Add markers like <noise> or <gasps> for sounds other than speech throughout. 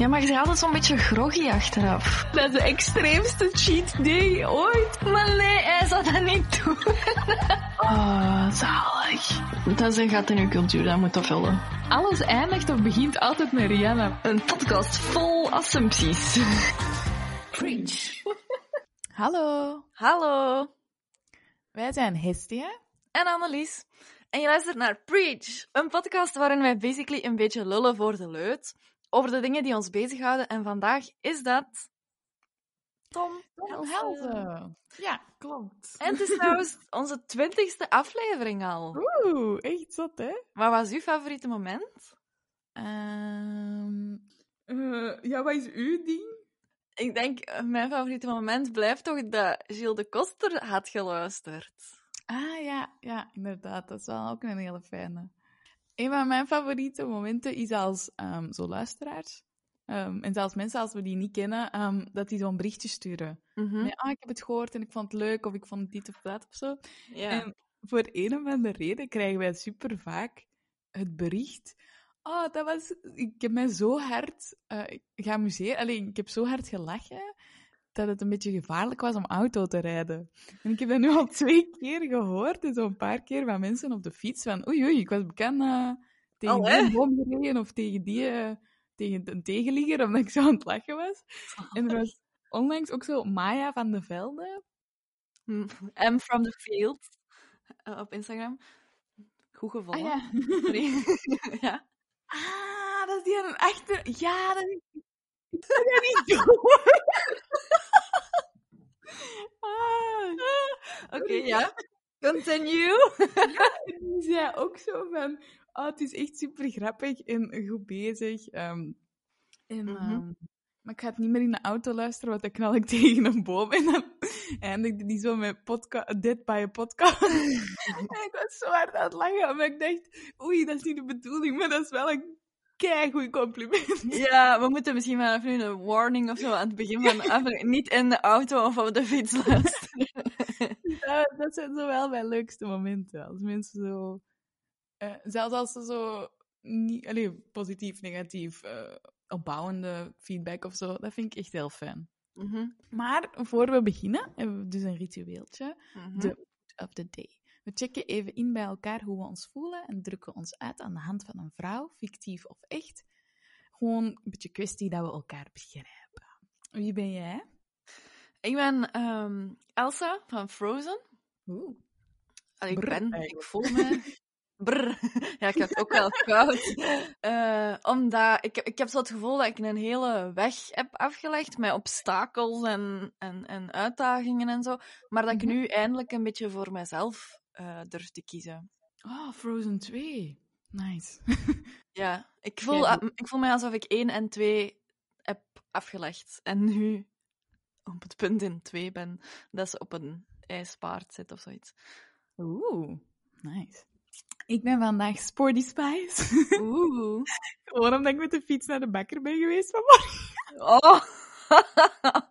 Ja, maar je bent altijd zo'n beetje groggy achteraf. Dat is de extreemste cheat day ooit. Maar nee, hij zou dat niet doen. Oh, zalig. Dat is een gat in uw cultuur, dat moet dat vullen. Alles eindigt of begint altijd met Rihanna. Een podcast vol assumpties. Preach. Hallo, Hallo, wij zijn Hestia. en Annelies. En je luistert naar Preach, een podcast waarin wij basically een beetje lullen voor de leut over de dingen die ons bezighouden. En vandaag is dat... Tom Helsen. Helzen. Ja, klopt. En het is trouwens onze twintigste aflevering al. Oeh, echt zot, hè? Wat was uw favoriete moment? Ehm, eh, ja, wat is uw ding? Ik denk, eh, mijn favoriete moment blijft toch dat Gilles de Koster had geluisterd. Ah ja, ja, inderdaad. Dat is wel ook een hele fijne. Een van mijn favoriete momenten is als ehm, zo luisteraars. ehm, en zelfs mensen als we die niet kennen, ehm, dat die zo'n berichtje sturen. Mhm. Ah, ik heb het gehoord en ik vond het leuk, of ik vond dit of dat of zo. En voor een of andere reden krijgen wij super vaak het bericht. Oh, dat was. Ik heb mij zo hard eh, geamuseerd. Alleen, ik heb zo hard gelachen dat het een beetje gevaarlijk was om auto te rijden. En ik heb dat nu al <laughs> twee keer gehoord. En zo'n paar keer van mensen op de fiets. Van oei, oei, ik was bekend eh, tegen Oh, die boom gereden of tegen die. eh, tegen een tegenligger, omdat ik zo aan het lachen was. <laughs> En er was onlangs ook zo Maya van de Velde. M from the field eh, op Instagram. Goed gevonden. Ah ja. <laughs> Ja. Ah, dat is die aan een achter... Ja, dat is... Ik dat niet doen. Ja. Continue. en die zei ook zo van... Oh, het is echt super grappig en goed bezig. ehm, en, Mhm. ehm, maar ik ga het niet meer in de auto luisteren, want dan knal ik <laughs> tegen een boom. En dan eindigde die zo met podca Dead by a podcast. <laughs> en ik was zo hard aan het lachen, maar ik dacht... Oei, dat is niet de bedoeling, maar dat is wel een keigoed compliment. <laughs> Ja, we moeten misschien wel even een warning of zo aan het begin van de <laughs> aflevering. Niet in de auto of op de fiets luisteren. <laughs> Ja, dat zijn zo wel mijn leukste momenten. Als mensen zo... eh, zelfs als ze zo... Niet, allee, positief, negatief, eh, opbouwende feedback of zo. Dat vind ik echt heel fijn. Mhm, Maar voor we beginnen, hebben we dus een ritueeltje. mhm. De mood of the day. We checken even in bij elkaar hoe we ons voelen en drukken ons uit aan de hand van een vrouw, fictief of echt. Gewoon een beetje kwestie dat we elkaar begrijpen. Wie ben jij? Ik ben ehm, Elsa van Frozen. Oeh. Allee, ik Brr, ben, ik voel me... <laughs> Brr. Ja, ik heb ook wel <laughs> koud. Eh, omdat ik, ik heb zo het gevoel dat ik een hele weg heb afgelegd met obstakels en, en, en uitdagingen en zo. Maar dat ik Mhm. nu eindelijk een beetje voor mezelf eh, durf te kiezen. Oh, Frozen 2. Nice. <laughs> Ja, ik voel, ik voel me alsof ik 1 en 2 heb afgelegd. En nu op het punt in 2 ben dat ze op een ijspaard zit of zoiets. Oeh, nice. Ik ben vandaag Sporty Spice. Oeh. <laughs> Gewoon omdat ik met de fiets naar de bakker ben geweest vanmorgen. Oh. <laughs>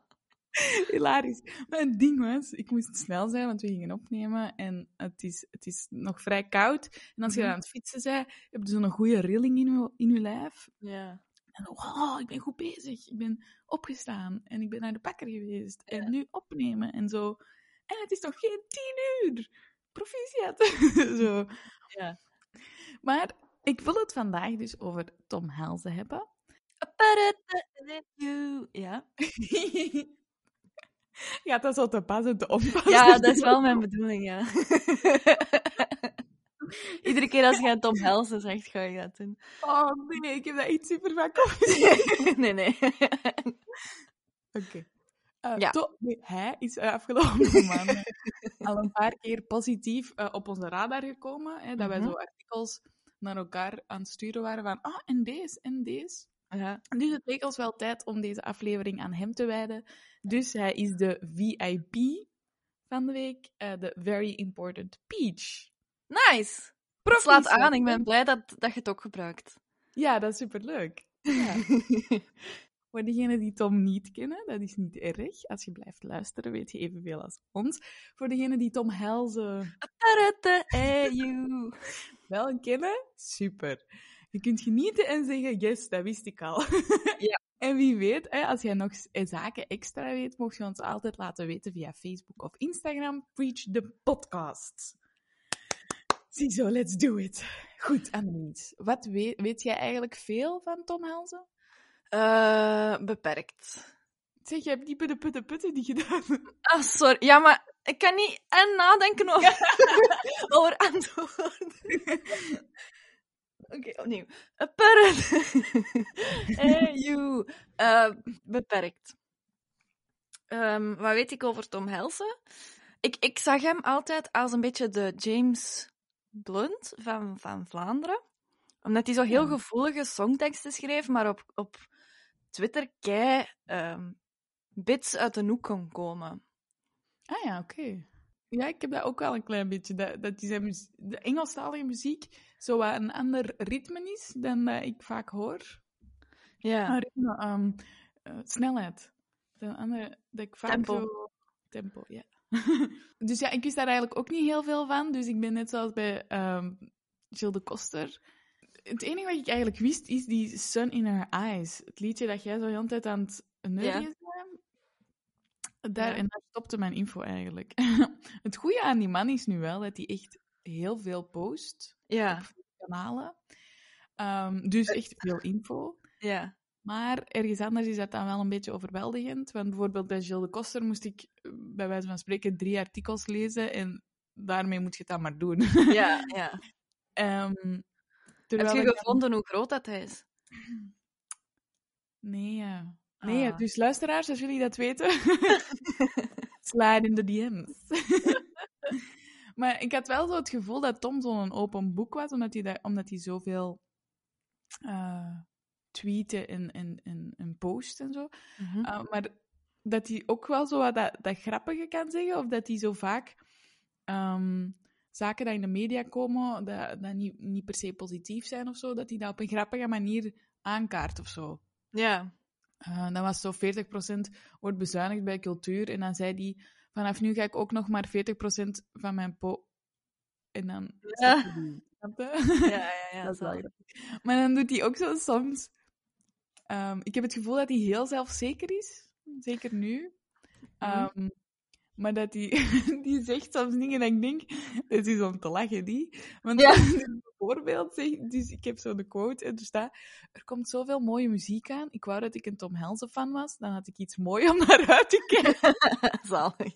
<laughs> Hilarisch. Maar het ding was, ik moest snel zijn, want we gingen opnemen. En het is, het is nog vrij koud. En als je Mhm. aan het fietsen bent, heb je zo'n goede rilling in je, in je lijf. ja. En dan, wow, ik ben goed bezig. Ik ben opgestaan en ik ben naar de bakker geweest. En nu opnemen en zo. En het is nog geen tien uur. Proficiat. <laughs> zo. Ja. Maar ik wil het vandaag dus over Tom Helzen hebben. Ja. <laughs> Gaat dat zo te pas en te onpas? ja, dat is wel mijn bedoeling, ja. <laughs> Iedere keer als je Tom Helsen zegt, ga je dat doen. Oh nee, ik heb dat echt super vaak opgezet. <laughs> nee, nee. <laughs> Oké. Eh, Ja. To- nee, hij is eh, afgelopen maanden al een paar keer positief eh, op onze radar gekomen. Hè, dat wij Mhm. zo artikels naar elkaar aan het sturen waren van ah, en deze, en deze. Ja. Dus het leek ons wel tijd om deze aflevering aan hem te wijden. Dus hij is de VIP van de week, eh, de Very Important Peach. Nice. Slaat Proficiat, aan, ik ben blij dat, dat je het ook gebruikt. Ja, dat is superleuk. Ja. <laughs> Voor degenen die Tom niet kennen, dat is niet erg. Als je blijft luisteren, weet je evenveel als ons. Voor degenen die Tom Helzen <laughs> wel kennen, super. Je kunt genieten en zeggen, yes, dat wist ik al. En wie weet, als jij nog zaken extra weet, mocht je ons altijd laten weten via Facebook of Instagram. Preach the podcast. Ziezo, let's do it. Goed, Annelies. Wat weet, weet jij eigenlijk veel van Tom Helzen? Uh, beperkt. Zeg, je hebt die putte putte putte niet gedaan. Ah, sorry. Ja, maar ik kan niet en nadenken over, <laughs> over antwoorden. Oké, okay, opnieuw. Hey, <laughs> you. Uh, beperkt. Um, wat weet ik over Tom Helsen? Ik, ik zag hem altijd als een beetje de James Blunt van, van Vlaanderen. Omdat hij zo heel gevoelige songteksten schreef, maar op, op Twitter kei um, bits uit de hoek kon komen. Ah ja, oké. Ja, ik heb dat ook wel een klein beetje. Dat, dat die zijn de Engelstalige muziek zo wat een ander ritme is dan dat ik vaak hoor. Ja. Um, uh, snelheid. Een andere, dat ik vaak Tempo. Zo... Tempo, ja. <laughs> dus ja, ik wist daar eigenlijk ook niet heel veel van. Dus ik ben net zoals bij um, Gilles de Koster. Het enige wat ik eigenlijk wist, is die Sun in Her Eyes. Het liedje dat jij zo de hele tijd aan het neurien Ja. daar, Ja. En daar stopte mijn info eigenlijk. <laughs> het goede aan die man is nu wel dat hij echt heel veel post Ja, op kanalen. Ehm, dus echt veel info. ja. Maar ergens anders is dat dan wel een beetje overweldigend. Want bijvoorbeeld bij Gilles de Koster moest ik eh, bij wijze van spreken drie artikels lezen. En daarmee moet je het dan maar doen. Ja, ja. <laughs> Ehm, Heb je dan- gevonden hoe groot dat hij is? Nee, ja. Nee, ja. Ah. dus luisteraars, als jullie dat weten, <laughs> <laughs> slide in de DM's. Maar ik had wel zo het gevoel dat Tom zo'n open boek was, omdat hij, daar, omdat hij zoveel eh tweeten en, en, en, en post en zo. Mhm. Uh, maar dat hij ook wel zo wat dat, dat grappige kan zeggen, of dat hij zo vaak ehm, zaken die in de media komen, dat, dat niet, niet per se positief zijn of zo, dat hij dat op een grappige manier aankaart of zo. Ja. Uh, dan was zo 40% wordt bezuinigd bij cultuur, en dan zei hij, vanaf nu ga ik ook nog maar 40% van mijn po... En dan... Ja. Ja, ja, ja. <laughs> Dat is wel grappig. Maar dan doet hij ook zo soms. ehm, ik heb het gevoel dat hij heel zelfzeker is. Zeker nu. Mhm. Ehm, maar dat hij <laughs> die zegt soms dingen dat ik denk, het is om te lachen, die. Want Ja. bijvoorbeeld, dus ik heb zo de quote en er staat, er komt zoveel mooie muziek aan. Ik wou dat ik een Tom Helsen fan was, dan had ik iets moois om naar uit te kijken. <laughs> Zalig.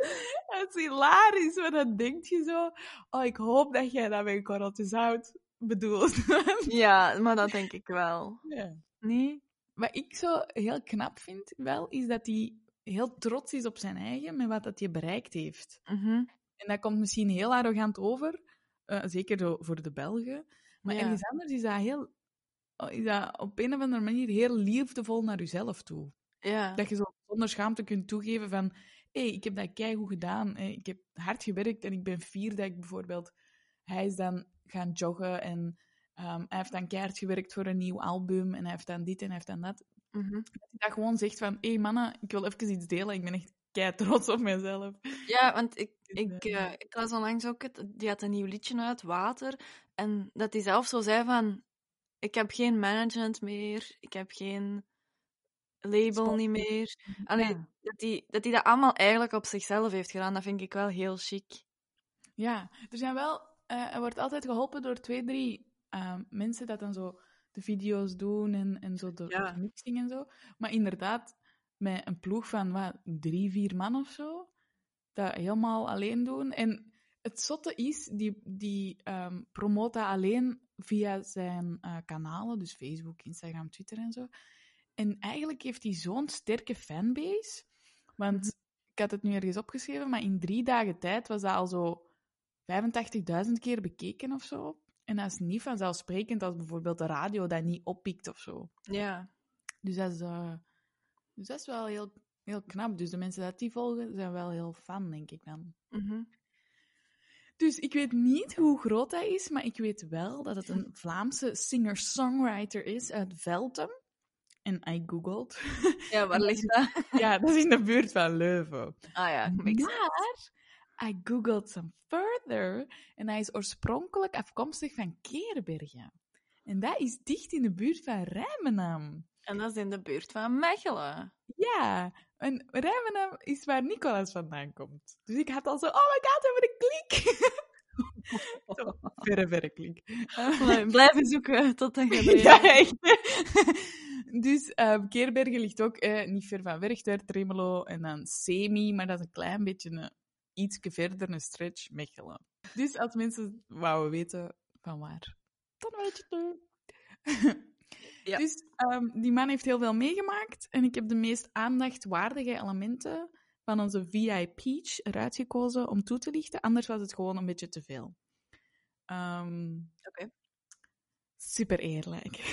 <laughs> Het is hilarisch, maar dan denk je zo, oh, ik hoop dat jij dat met korreltje zout bedoelt. Ja, maar dat denk ik wel. ja. Nee? Wat ik zo heel knap vind, wel, is dat hij heel trots is op zijn eigen met wat dat hij bereikt heeft. Mhm. En dat komt misschien heel arrogant over, eh, zeker voor de Belgen. Maar Ja. ergens anders is dat, heel, oh, is dat op een of andere manier heel liefdevol naar jezelf toe. Ja. Dat je zo zonder schaamte kunt toegeven van hé, hey, ik heb dat keigoed gedaan. eh, Ik heb hard gewerkt en ik ben fier dat ik bijvoorbeeld... Hij is dan gaan joggen en ehm, hij heeft dan keihard gewerkt voor een nieuw album en hij heeft dan dit en hij heeft dan dat. Mhm. Dat hij dat gewoon zegt van hé hey, mannen, ik wil even iets delen. Ik ben echt kei trots op mezelf. Ja, want ik, <laughs> Dus, ik, eh, ik las onlangs ook, het, die had een nieuw liedje uit, Water. En dat hij zelf zo zei van, ik heb geen management meer, ik heb geen label niet meer. Allee, Ja. dat hij dat, hij dat allemaal eigenlijk op zichzelf heeft gedaan, dat vind ik wel heel chic. Ja, er zijn wel... eh, er wordt altijd geholpen door twee, drie ehm, mensen dat dan zo de video's doen en, en zo de, Ja. de mixing en zo. Maar inderdaad, met een ploeg van wat, drie, vier man of zo, dat helemaal alleen doen. En het zotte is, die, die promoot dat alleen via zijn eh, kanalen, dus Facebook, Instagram, Twitter en zo. En eigenlijk heeft hij zo'n sterke fanbase. Want Mhm. ik had het nu ergens opgeschreven, maar in drie dagen tijd was dat al zo 85.000 keer bekeken of zo. En dat is niet vanzelfsprekend als bijvoorbeeld de radio dat niet oppikt of zo. Ja. Dus dat is, eh, dus dat is wel heel, heel knap. Dus de mensen dat die volgen, zijn wel heel fan, denk ik dan. Mhm. Dus ik weet niet hoe groot hij is, maar ik weet wel dat het een Vlaamse singer-songwriter is uit Veltem. En I googled. Ja, waar <laughs> ligt dat? ja, dat is in de buurt van Leuven. Ah ja. Maar I googled some further en hij is oorspronkelijk afkomstig van Keerbergen. En dat is dicht in de buurt van Rijmenam. En dat is in de buurt van Mechelen. Ja, en Rijmenam is waar Nicolas vandaan komt. Dus ik had al zo, oh my god, we hebben een klik. <laughs> Zo, verre, verre klik. Blij- Blijven zoeken tot dat je <laughs> ja, echt. <laughs> dus eh Keerbergen ligt ook eh, niet ver van Werchter, Tremelo en dan Semi, maar dat is een klein beetje iets verder een stretch Mechelen. Dus als mensen wouden weten van waar, dan weet je het. <laughs> Ja. Dus ehm, die man heeft heel veel meegemaakt en ik heb de meest aandachtwaardige elementen van onze VI Peach eruit gekozen om toe te lichten. Anders was het gewoon een beetje te veel. Ehm, Oké. Super eerlijk. <laughs>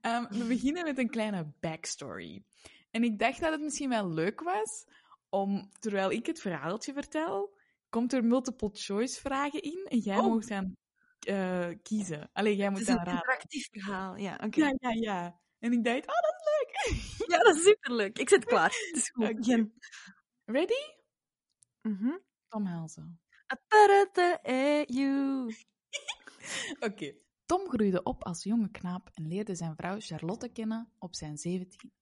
Ehm, we beginnen met een kleine backstory. En ik dacht dat het misschien wel leuk was om, terwijl ik het verhaaltje vertel, komt er multiple choice vragen in en jij Oh. mag dan eh, kiezen. Alleen jij Het moet is dan een raden. interactief verhaal, ja. Oké. Ja, ja, ja. En ik dacht, oh, dat is leuk. <laughs> Ja, dat is superleuk. Ik zit klaar. Het is goed. Begin. Ready? Mhm. Tom Helzen. EU. <laughs> Oké. Tom groeide op als jonge knaap en leerde zijn vrouw Charlotte kennen op zijn 17.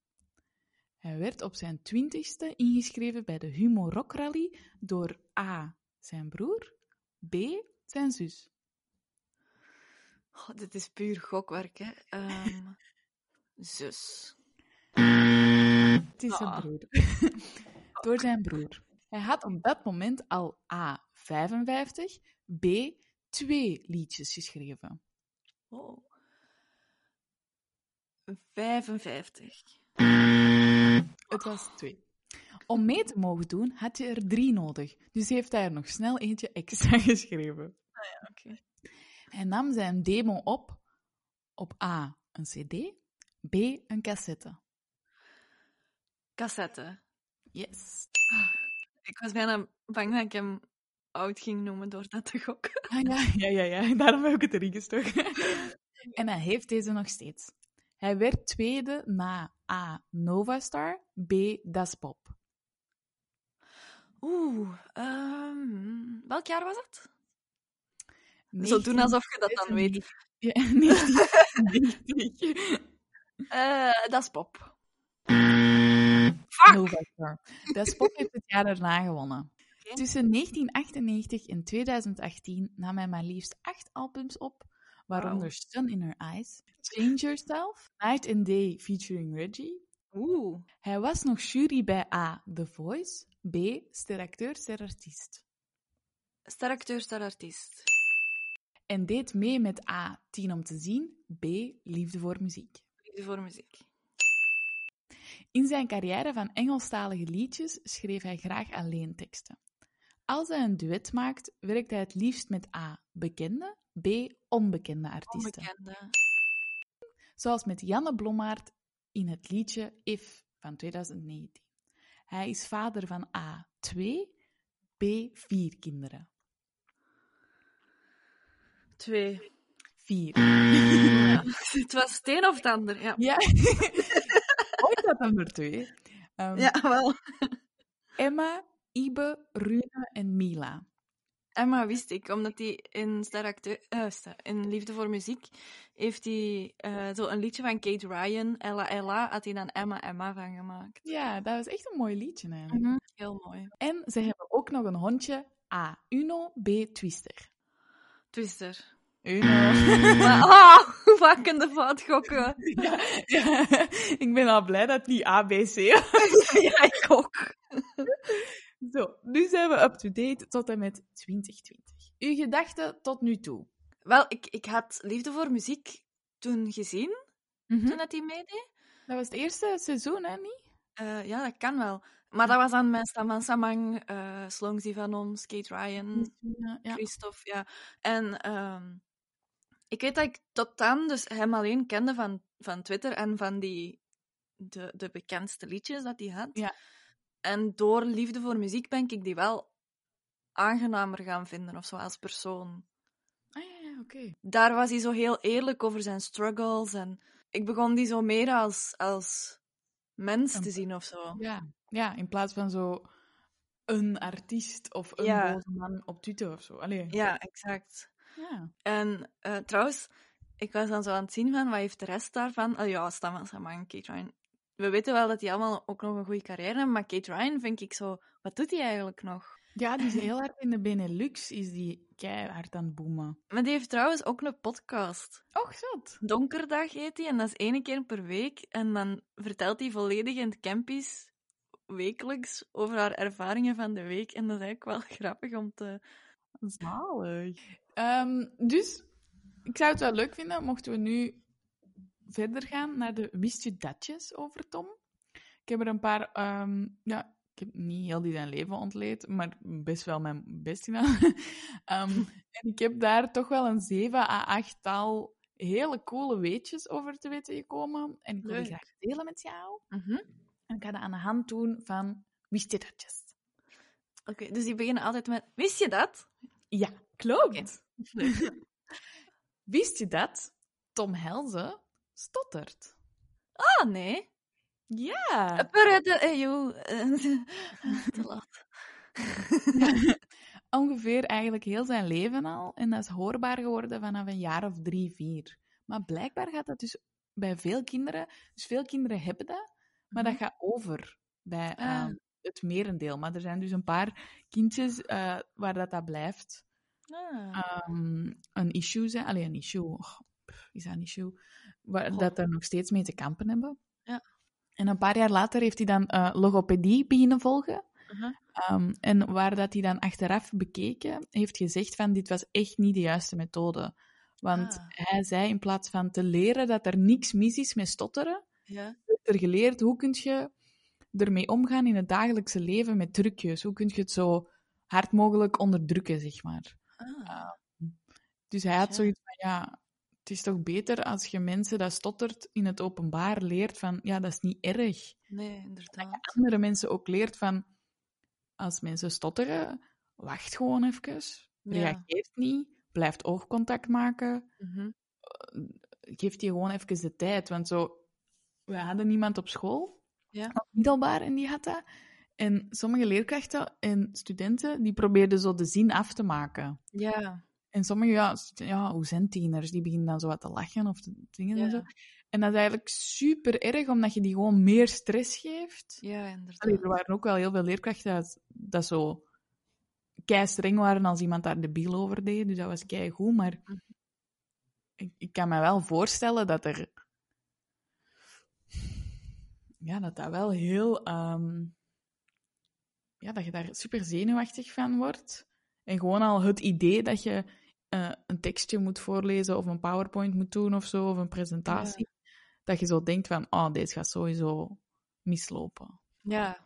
Hij werd op zijn twintigste ingeschreven bij de Humo Rock Rally door A. zijn broer, B. zijn zus. Oh, dit is puur gokwerk, hè. Ehm, <laughs> zus. Het is zijn Ah. broer. <laughs> door zijn broer. Hij had op dat moment al A. 55, B. twee liedjes geschreven. Oh. 55. Het was twee. Om mee te mogen doen, had je er drie nodig. Dus heeft hij er nog snel eentje extra <laughs> geschreven. Oké. Hij nam zijn demo op op A. een cd, B. een cassette. Cassette. Yes. Ik was bijna bang dat ik hem oud ging noemen door dat te gokken. Ah, ja, ja, ja, ja. <laughs> Daarom heb ik het erin gestoken. <laughs> en hij heeft deze nog steeds. Hij werd tweede na A. Nova Star, B. Das Pop. Oeh, ehm, welk jaar was het? Zo doen alsof je dat dan weet. Ja, <laughs> 1990. Eh, dat is pop. Nova Star. Das Pop heeft het jaar daarna gewonnen. Tussen 1998 en 2018 nam hij maar liefst acht albums op, waaronder Wauw. Sun in Her Eyes, Change Yourself, Night and Day featuring Reggie. Oeh. Hij was nog jury bij A. The Voice, B. Steracteur, sterartiest. Steracteur, sterartiest. En deed mee met A. 10 om te zien, B. Liefde voor muziek. Liefde voor muziek. In zijn carrière van Engelstalige liedjes schreef hij graag alleen teksten. Als hij een duet maakt, werkt hij het liefst met A. Bekende, B. Onbekende artiesten. Onbekende. Zoals met Janne Blommaert in het liedje If van 2019. Hij is vader van A. 2, B. 4 kinderen. Twee. 4. <laughs> Ja. Het was het een of het ander, ja. Ja. <laughs> Ooit had hem er twee. Ehm, Ja, wel. Emma, Ibe, Rune en Mila. Emma wist ik, omdat hij in, eh, in Liefde voor Muziek heeft hij eh, zo een liedje van Kate Ryan, Ella Ella, had hij dan Emma Emma van gemaakt. Ja, dat was echt een mooi liedje eigenlijk. Heel mooi. En ze hebben ook nog een hondje. A. Uno, B. Twister. Twister. Uno. Maar, <laughs> ah, hoe vaak kan de fout gokken? <laughs> ja, ja. Ik ben al blij dat het niet A, B, C <laughs> ja, ik ook. Zo, nu zijn we up-to-date tot en met 2020. Uw gedachten tot nu toe? Wel, ik, ik had Liefde voor Muziek toen gezien, toen dat hij meedeed. Dat was het eerste seizoen, hè, niet? Eh, ja, dat kan wel. Maar dat was dan met Saman Samang, eh Slongzi van ons, Kate Ryan, Ja, ja. Christophe, ja. En ehm, ik weet dat ik tot dan dus hem alleen kende van, van Twitter en van die, de, de bekendste liedjes dat hij had. Ja. En door liefde voor muziek ben ik die wel aangenamer gaan vinden, of zo, als persoon. Ah, ja, ja, oké. Daar was hij zo heel eerlijk over zijn struggles en ik begon die zo meer als, als mens te zien of zo. Ja. ja, in plaats van zo een artiest of een Ja. boze man op Twitter of zo. Allee. Ja, exact. Ja. En eh, trouwens, ik was dan zo aan het zien van wat heeft de rest daarvan. Oh ja, Samang en Ryan. We weten wel dat die allemaal ook nog een goede carrière hebben, maar Kate Ryan vind ik zo. Wat doet hij eigenlijk nog? Ja, die is heel hard in de Benelux, is die keihard aan het boomen. Maar die heeft trouwens ook een podcast. Och, zot. Donkerdag heet hij en dat is één keer per week. En dan vertelt hij volledig in het campies wekelijks over haar ervaringen van de week. En dat is eigenlijk wel <laughs> grappig om te. Zalig. Ehm, dus, ik zou het wel leuk vinden mochten we nu verder gaan naar de wist je datjes over Tom. Ik heb er een paar, ehm, ja, ik heb niet heel die zijn leven ontleed, maar best wel mijn best gedaan. <laughs> Ehm, en ik heb daar toch wel een 7 à 8 tal hele coole weetjes over te weten gekomen. En ik wil die graag delen met jou. Mhm. En ik ga dat aan de hand doen van wist je datjes. Oké, dus die beginnen altijd met: Wist je dat? Ja, klopt. <laughs> Wist je dat Tom Helze stottert? Ah, nee. Ja. Purre, eh, joh. Te laat. <laughs> Ongeveer eigenlijk heel zijn leven al. En dat is hoorbaar geworden vanaf een jaar of drie, vier. Maar blijkbaar gaat dat dus bij veel kinderen... Dus veel kinderen hebben dat, maar dat gaat over bij Ah. ehm, het merendeel. Maar er zijn dus een paar kindjes eh, waar dat, dat blijft. Ah. ehm, een issue zijn. Alleen een issue. Is dat een issue? Waar, dat er nog steeds mee te kampen hebben. Ja. En een paar jaar later heeft hij dan eh, logopedie beginnen volgen. Uh-huh. Ehm, en waar dat hij dan achteraf bekeken, heeft gezegd van dit was echt niet de juiste methode. Want Ah. hij zei in plaats van te leren dat er niks mis is met stotteren, Ja. werd er geleerd hoe kun je ermee omgaan in het dagelijkse leven met trucjes. Hoe kun je het zo hard mogelijk onderdrukken, zeg maar. Ah. Dus hij had Ja. zoiets van, ja, het is toch beter als je mensen dat stottert in het openbaar leert van, ja, dat is niet erg. Nee, inderdaad. Andere mensen ook leert van, als mensen stotteren, wacht gewoon even, Ja. reageert niet, blijft oogcontact maken, Mhm. geeft die gewoon even de tijd. Want zo, we hadden iemand op school, Ja. op middelbaar, en die had dat. En sommige leerkrachten en studenten, die probeerden zo de zin af te maken. Ja. En sommige, ja, ja, hoe zijn tieners? Die beginnen dan zo wat te lachen of te dingen en zo. En dat is eigenlijk super erg, omdat je die gewoon meer stress geeft. Ja, inderdaad. Allee, er waren ook wel heel veel leerkrachten dat, dat zo kei streng waren als iemand daar debiel over deed. Dus dat was kei goed, maar Mhm. ik, ik kan me wel voorstellen dat er... Ja, dat dat wel heel... ehm, Ja, dat je daar super zenuwachtig van wordt. En gewoon al het idee dat je eh, een tekstje moet voorlezen of een PowerPoint moet doen of zo, of een presentatie. Dat je zo denkt van, oh, deze gaat sowieso mislopen. Ja.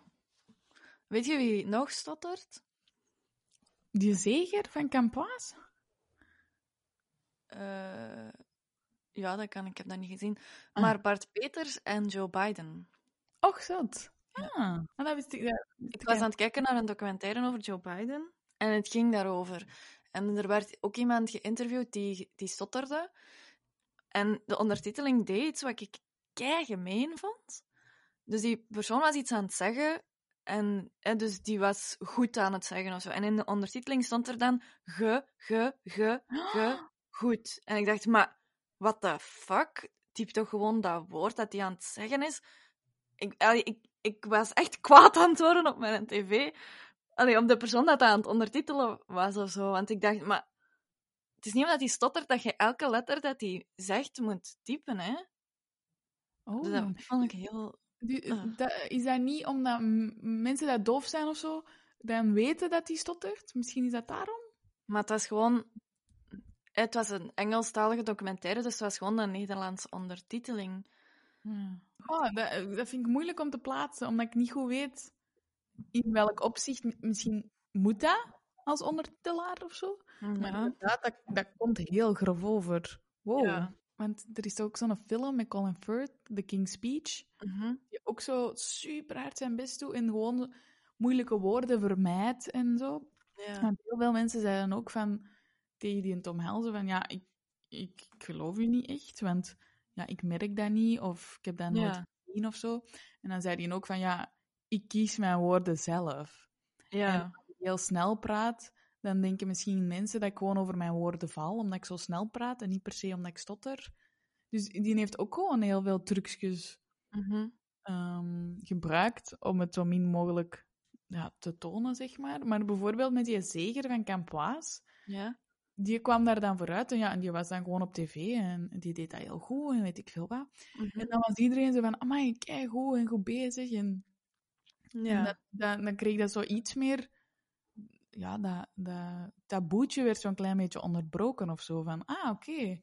Weet je wie nog stottert? Die zeger van Campoise? Eh, ja, dat kan ik. Heb dat niet gezien. Ah. Maar Bart Peters en Joe Biden. Och, zot. Ah, maar dat wist ik. Dat, Ik was aan het kijken naar een documentaire over Joe Biden. En het ging daarover. En er werd ook iemand geïnterviewd die, die stotterde. En de ondertiteling deed iets wat ik kei gemeen vond. Dus die persoon was iets aan het zeggen. En hè, dus die was goed aan het zeggen of zo. En in de ondertiteling stond er dan ge, ge, ge, ge, goed. En ik dacht, maar what the fuck? Typ toch gewoon dat woord dat hij aan het zeggen is. Ik, ik, ik was echt kwaad aan het worden op mijn tv. Allee, op de persoon dat aan het ondertitelen was of zo. Want ik dacht, maar het is niet omdat hij stottert dat je elke letter dat hij zegt moet typen, hè? oh, Dus dat vond ik heel... ah. dat- is dat niet omdat mensen dat doof zijn of zo, dan weten dat die stottert? Misschien is dat daarom? Maar het was gewoon... Het was een Engelstalige documentaire, dus het was gewoon een Nederlandse ondertiteling. Oh, dat, dat vind ik moeilijk om te plaatsen, omdat ik niet goed weet in welk opzicht. Misschien moet dat als ondertitelaar of zo. Maar inderdaad, dat, dat komt heel grof over. Wow. Ja. Want er is ook zo'n film met Colin Firth, The King's Speech, Mhm. die ook zo super hard zijn best doet en gewoon moeilijke woorden vermijdt en zo. Ja. Want heel veel mensen zeiden ook van tegen die Tom Helzen van ja, ik, ik, ik geloof u niet echt, want ja, ik merk dat niet of ik heb dat nooit Ja. gezien of zo. En dan zei hij ook van ja, ik kies mijn woorden zelf. Ja. En als hij heel snel praat, dan denken misschien mensen dat ik gewoon over mijn woorden val, omdat ik zo snel praat en niet per se omdat ik stotter. Dus die heeft ook gewoon heel veel trucjes Mhm. ehm, gebruikt om het zo min mogelijk ja, te tonen, zeg maar. Maar bijvoorbeeld met die zeger van Campoise, Ja. die kwam daar dan vooruit en, ja, en die was dan gewoon op tv en die deed dat heel goed en weet ik veel wat. Mhm. En dan was iedereen zo van, amai, kijk goed en goed bezig. En Ja. dat, dat- dan kreeg dat zo iets meer... Ja, dat, dat taboetje werd zo'n klein beetje onderbroken of zo. Van, ah, oké.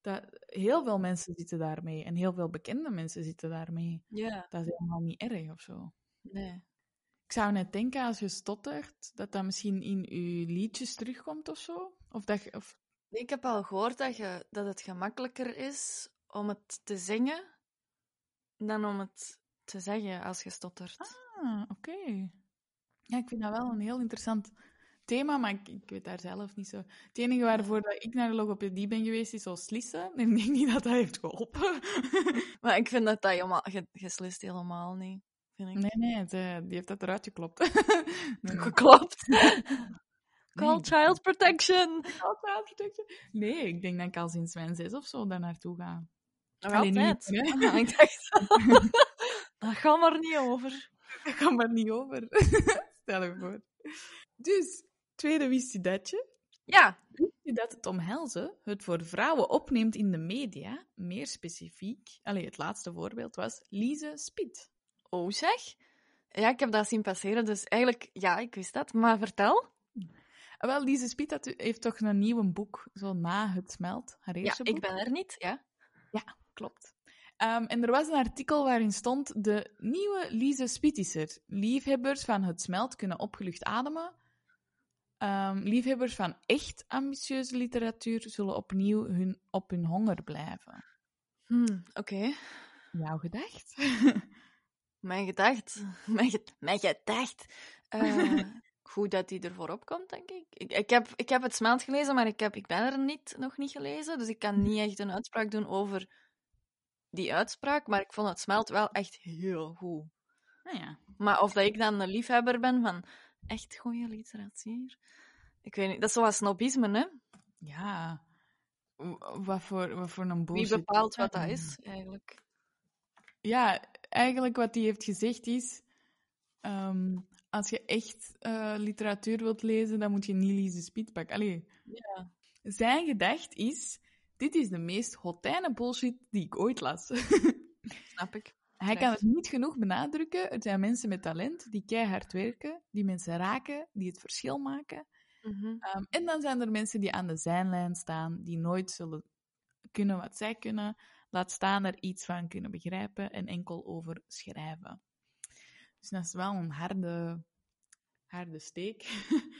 Dat Heel veel mensen zitten daarmee. En heel veel bekende mensen zitten daarmee. Ja. Dat is helemaal niet erg of zo. Nee. Ik zou net denken, als je stottert, dat dat misschien in je liedjes terugkomt of zo. Of dat je... Of... Ik heb al gehoord dat, je, dat het gemakkelijker is om het te zingen dan om het te zeggen als je stottert. Ah, oké. Ja, ik vind dat wel een heel interessant thema, maar ik, ik weet daar zelf niet zo... Het enige waarvoor dat ik naar de logopedie ben geweest, is zo slissen. En ik denk niet dat dat heeft geholpen. <laughs> Maar ik vind dat dat helemaal, ge- geslist helemaal niet. Vind ik. Nee, nee, het, eh, die heeft dat eruit geklopt. <laughs> nee, nee. Geklopt. <laughs> Call Nee, child protection. Call child protection. Nee, ik denk dat ik al sinds mijn zes of zo daar naartoe ga. Nog Allee, niet. Ah, ik dacht, dat gaat maar niet over. <laughs> Dat gaat maar niet over. <laughs> Stel je voor. Dus, tweede wist je datje. Ja. Wist je dat Tom Helze het voor vrouwen opneemt in de media? Meer specifiek, allee, het laatste voorbeeld was Lise Spit. Oh zeg. Ja, ik heb dat zien passeren, dus eigenlijk, ja, ik wist dat. Maar vertel. Wel, Lise Spit heeft toch een nieuw boek, zo na Het Smelt, haar Ja, ik ben er niet, ja. Klopt. Ehm, en er was een artikel waarin stond: De nieuwe Lise Spit is er. Liefhebbers van het smelt kunnen opgelucht ademen. Ehm, liefhebbers van echt ambitieuze literatuur zullen opnieuw hun, op hun honger blijven. Hmm, Oké. Jouw gedacht? <laughs> Mijn gedacht. <laughs> Mijn, ge- mijn gedacht. Eh, <laughs> goed dat hij ervoor opkomt, denk ik. Ik, ik, heb, ik heb het smelt gelezen, maar ik, heb, ik ben er niet, nog niet gelezen. Dus ik kan niet echt een uitspraak doen over die uitspraak. Maar ik vond het smelt wel echt heel goed. nou ja. Maar of dat ik dan een liefhebber ben van echt goede literatuur. Ik weet niet, dat is zoals snobisme, hè? Ja. Wat voor, wat voor een Wie bullshit. bepaalt wat dat is, eigenlijk? Ja, eigenlijk wat hij heeft gezegd is: ehm, als je echt eh, literatuur wilt lezen, dan moet je niet Lise Spit pakken. Allee, Ja. zijn gedacht is: dit is de meest hotijne bullshit die ik ooit las. <laughs> Snap ik. Hij kan het niet genoeg benadrukken. Er zijn mensen met talent die keihard werken, die mensen raken, die het verschil maken. Mhm. Ehm, en dan zijn er mensen die aan de zijlijn staan, die nooit zullen kunnen wat zij kunnen. Laat staan er iets van kunnen begrijpen en enkel over schrijven. Dus dat is wel een harde, harde steek.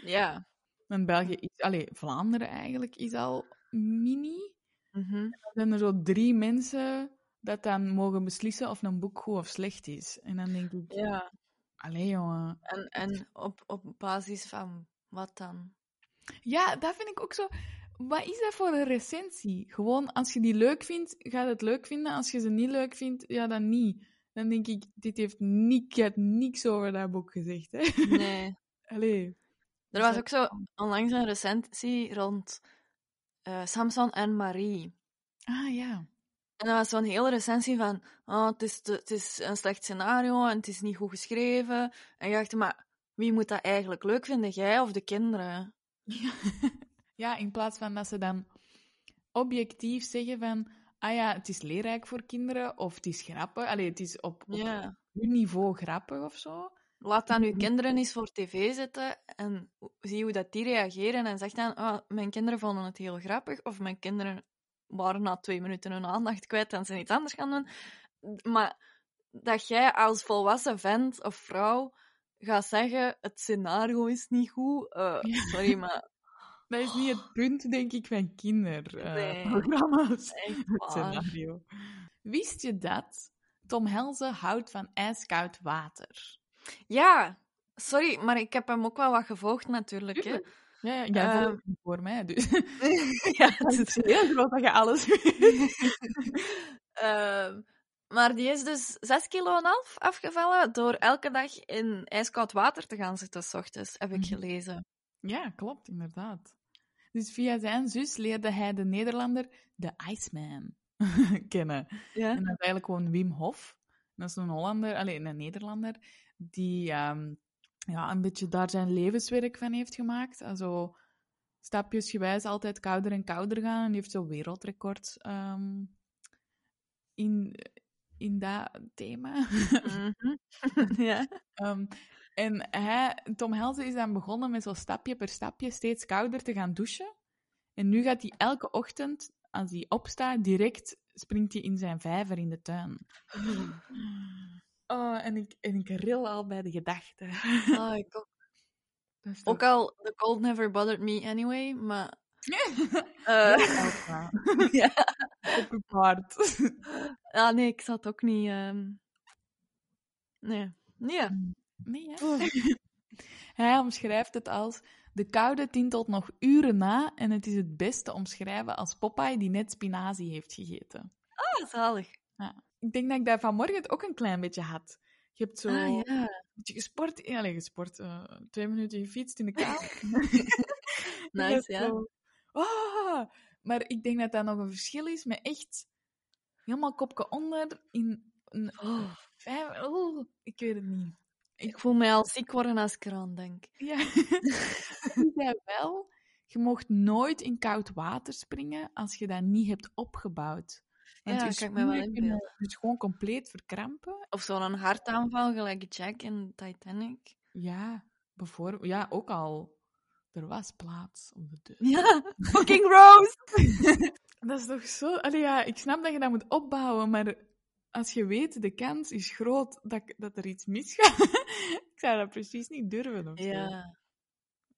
Ja. <laughs> En België is, allee, Vlaanderen eigenlijk is al mini. Mhm. Dan zijn er zo drie mensen dat dan mogen beslissen of een boek goed of slecht is. En dan denk ik, Ja. allee jongen. En, en op, op basis van wat dan? Ja, dat vind ik ook zo. Wat is dat voor een recensie? Gewoon, als je die leuk vindt, ga je het leuk vinden. Als je ze niet leuk vindt, ja, dan niet. Dan denk ik, dit heeft niet, niks over dat boek gezegd. Hè? Nee. <laughs> Allee. Er was ook zo onlangs een recensie rond eh, Samson en Marie. Ah, ja. En dat was zo'n hele recensie van, oh, het, is te- het is een slecht scenario en het is niet goed geschreven. En je dacht, maar wie moet dat eigenlijk leuk vinden, jij of de kinderen? Ja. <laughs> ja, in plaats van dat ze dan objectief zeggen van... Ah ja, het is leerrijk voor kinderen, of het is grappig. Allee, het is op, op Ja. hun niveau grappig of zo. Laat dan uw kinderen eens voor tv zetten en zie hoe dat die reageren. En zeg dan, oh, mijn kinderen vonden het heel grappig. Of mijn kinderen waren na twee minuten hun aandacht kwijt en zijn iets anders gaan doen. Maar dat jij als volwassen vent of vrouw gaat zeggen, het scenario is niet goed. eh. <laughs> Sorry, maar Dat is niet het punt, denk ik, van kinderprogramma's. Nee. programma's. <laughs> echt Het scenario. Wist je dat Tom Helze houdt van ijskoud water? Ja, sorry, maar ik heb hem ook wel wat gevolgd natuurlijk. Hè. Ja, ja, jij volgt hem voor mij, dus <laughs> ja, <laughs> het is heel groot dat je alles. <laughs> Ehm, maar die is dus 6 kilo en half afgevallen door elke dag in ijskoud water te gaan zitten, s ochtends, heb ik Mhm. gelezen. Ja, klopt, inderdaad. Dus via zijn zus leerde hij de Nederlander de Iceman kennen. Ja. En dat is eigenlijk gewoon Wim Hof. Dat is een Hollander, alleen een Nederlander, die ehm, ja, een beetje daar zijn levenswerk van heeft gemaakt. Also, stapjesgewijs altijd kouder en kouder gaan. En die heeft zo wereldrecord ehm, in, in dat thema. Mhm. <laughs> ja. Ehm, en hij, Tom Helze is dan begonnen met zo stapje per stapje steeds kouder te gaan douchen. En nu gaat hij elke ochtend, als hij opstaat, direct springt hij in zijn vijver in de tuin. Oh, en ik, en ik ril al bij de gedachte. Oh, ik ook. Dat is toch- ook al, the cold never bothered me anyway, maar... <laughs> Ja, eh, Elsa, <laughs> ja. op uw paard. Ah, nee, ik zat ook niet... ehm, Nee. Ja. Nee, hè? Oeh. <laughs> Hij omschrijft het als... De koude tintelt nog uren na en het is het best te omschrijven als Popeye die net spinazie heeft gegeten. Ah, zalig. Ik denk dat ik dat vanmorgen ook een klein beetje had. Je hebt zo Ah, een ja. beetje gesport. Ja, nee, gesport. eh, twee minuten gefietst in de kou. <laughs> <laughs> Nice, ja. zo, ah, maar ik denk dat dat nog een verschil is met echt helemaal kopje onder in een Oh, vijf... Oh, ik weet het niet. Ik voel mij al ziek worden als ik eraan denk. Ja. <laughs> Zei wel, je mocht nooit in koud water springen als je dat niet hebt opgebouwd. Want Ja, je kan ik me wel inbeelden. Dus gewoon compleet verkrampen. Of zo'n hartaanval, gelijk Jack in Titanic. Ja, bijvoorbeeld. Ja, ook al. Er was plaats op de deur. Ja, fucking Rose! <laughs> Dat is toch zo... Allee, ja, ik snap dat je dat moet opbouwen, maar als je weet, de kans is groot dat, dat er iets misgaat. <laughs> ik zou dat precies niet durven of zo. Ja.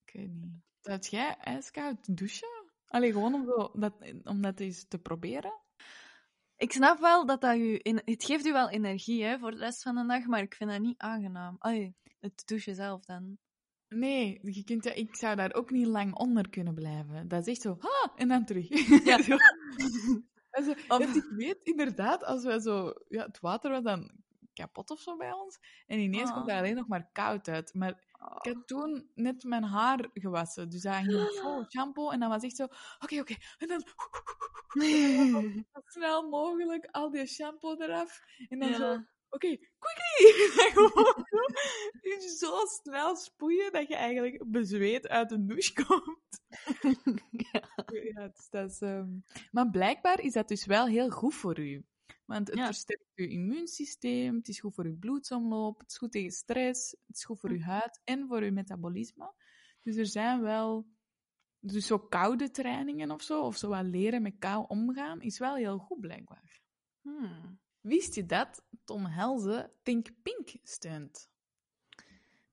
Ik weet niet. Zou jij ijskoud douchen? Allee, gewoon om, zo, dat, om dat eens te proberen? Ik snap wel dat dat u... In... Het geeft u wel energie, hè, voor de rest van de dag, maar ik vind dat niet aangenaam. Allee, het douchen zelf dan. Nee, je kunt, ik zou daar ook niet lang onder kunnen blijven. Dat is echt zo, ha, en dan terug. Ja. <laughs> <laughs> Zo. Of- ik weet inderdaad, als we zo... Ja, het water was dan kapot of zo bij ons. En ineens Ah. komt er alleen nog maar koud uit. Maar ik had toen net mijn haar gewassen. Dus dat ging <gasps> vol shampoo. En dan was echt zo, oké, oké. En dan <laughs> <laughs> zo snel mogelijk al die shampoo eraf. En dan zo, Ja. oké! En <laughs> <laughs> gewoon zo, snel spoeien dat je eigenlijk bezweet uit de douche <laughs> komt. Ja, dus dat is, ehm, Maar blijkbaar is dat dus wel heel goed voor u. Want het Ja. versterkt je immuunsysteem, het is goed voor je bloedsomloop, het is goed tegen stress, het is goed voor je huid en voor je metabolisme. Dus er zijn wel... Dus zo koude trainingen of zo, of zo wat leren met kou omgaan, is wel heel goed blijkbaar. Hmm. Wist je dat Tom Helze Think Pink steunt?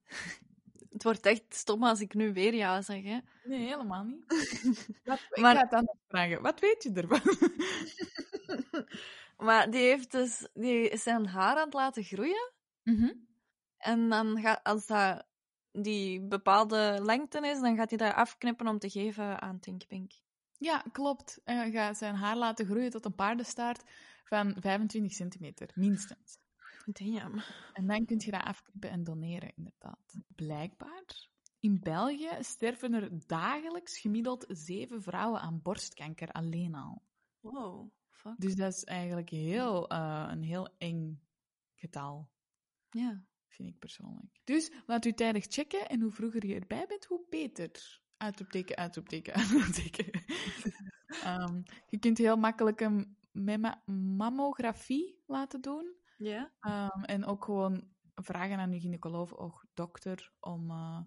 <laughs> Het wordt echt stom als ik nu weer ja zeg, hè. Nee, helemaal niet. <laughs> Wat, ik Maar- ga het anders vragen. Wat weet je ervan? <laughs> Maar die heeft dus... Die is zijn haar aan het laten groeien. Mhm. En dan gaat... Als dat die bepaalde lengte is, dan gaat hij dat afknippen om te geven aan Tink Pink. Ja, klopt. En hij gaat zijn haar laten groeien tot een paardenstaart van 25 centimeter, minstens. Damn. En dan kun je dat afknippen en doneren, inderdaad. Blijkbaar, in België sterven er dagelijks gemiddeld zeven vrouwen aan borstkanker alleen al. Wow. Fuck. Dus dat is eigenlijk heel, eh, een heel eng getal, Ja. vind ik persoonlijk. Dus laat u tijdig checken en hoe vroeger je erbij bent, hoe beter. Uitroepteken, uitroepteken, <laughs> uitroepteken. <laughs> Ehm, je kunt heel makkelijk een mammografie laten doen. Ja? Ehm, en ook gewoon vragen aan je gynaecoloog of dokter om eh,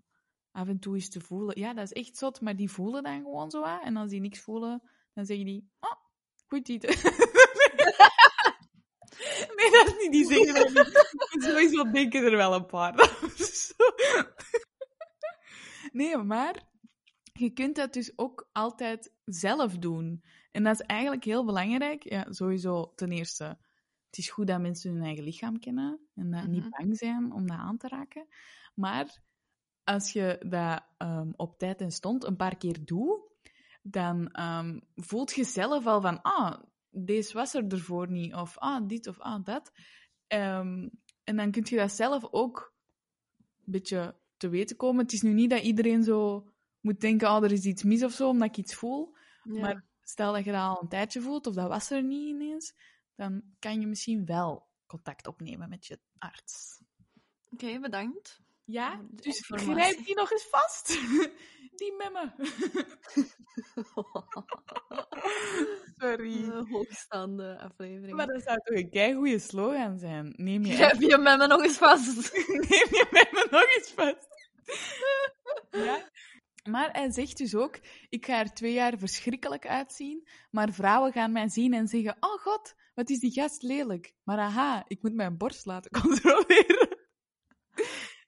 af en toe eens te voelen. Ja, dat is echt zot, maar die voelen dan gewoon zo aan. En als die niks voelen, dan zeggen die, oh, goed eten. <laughs> nee, dat is niet, die zeggen dat niet. Sowieso denken er wel een paar. <laughs> Nee, maar je kunt dat dus ook altijd zelf doen. En dat is eigenlijk heel belangrijk. Ja, sowieso ten eerste het is goed dat mensen hun eigen lichaam kennen en dat niet Mhm. bang zijn om dat aan te raken. Maar als je dat ehm, op tijd en stond een paar keer doet, dan ehm, voelt je zelf al van, ah, deze was er ervoor niet, of ah, dit of ah, dat. Ehm, en dan kun je dat zelf ook een beetje te weten komen. Het is nu niet dat iedereen zo moet denken, oh, er is iets mis of zo, omdat ik iets voel. Ja. Maar stel dat je dat al een tijdje voelt, of dat was er niet ineens, dan kan je misschien wel contact opnemen met je arts. Oké, bedankt. Ja, dus grijp die nog eens vast. <laughs> Die memmen. <laughs> Sorry. Een hoogstaande aflevering. Maar dat zou toch een keigoede slogan zijn. Neem je, Grijp je met me nog eens vast. <laughs> neem je memmen nog eens vast. Ja. Maar hij zegt dus ook, ik ga er twee jaar verschrikkelijk uitzien, maar vrouwen gaan mij zien en zeggen, oh god, wat is die gast lelijk. Maar aha, ik moet mijn borst laten <laughs> controleren.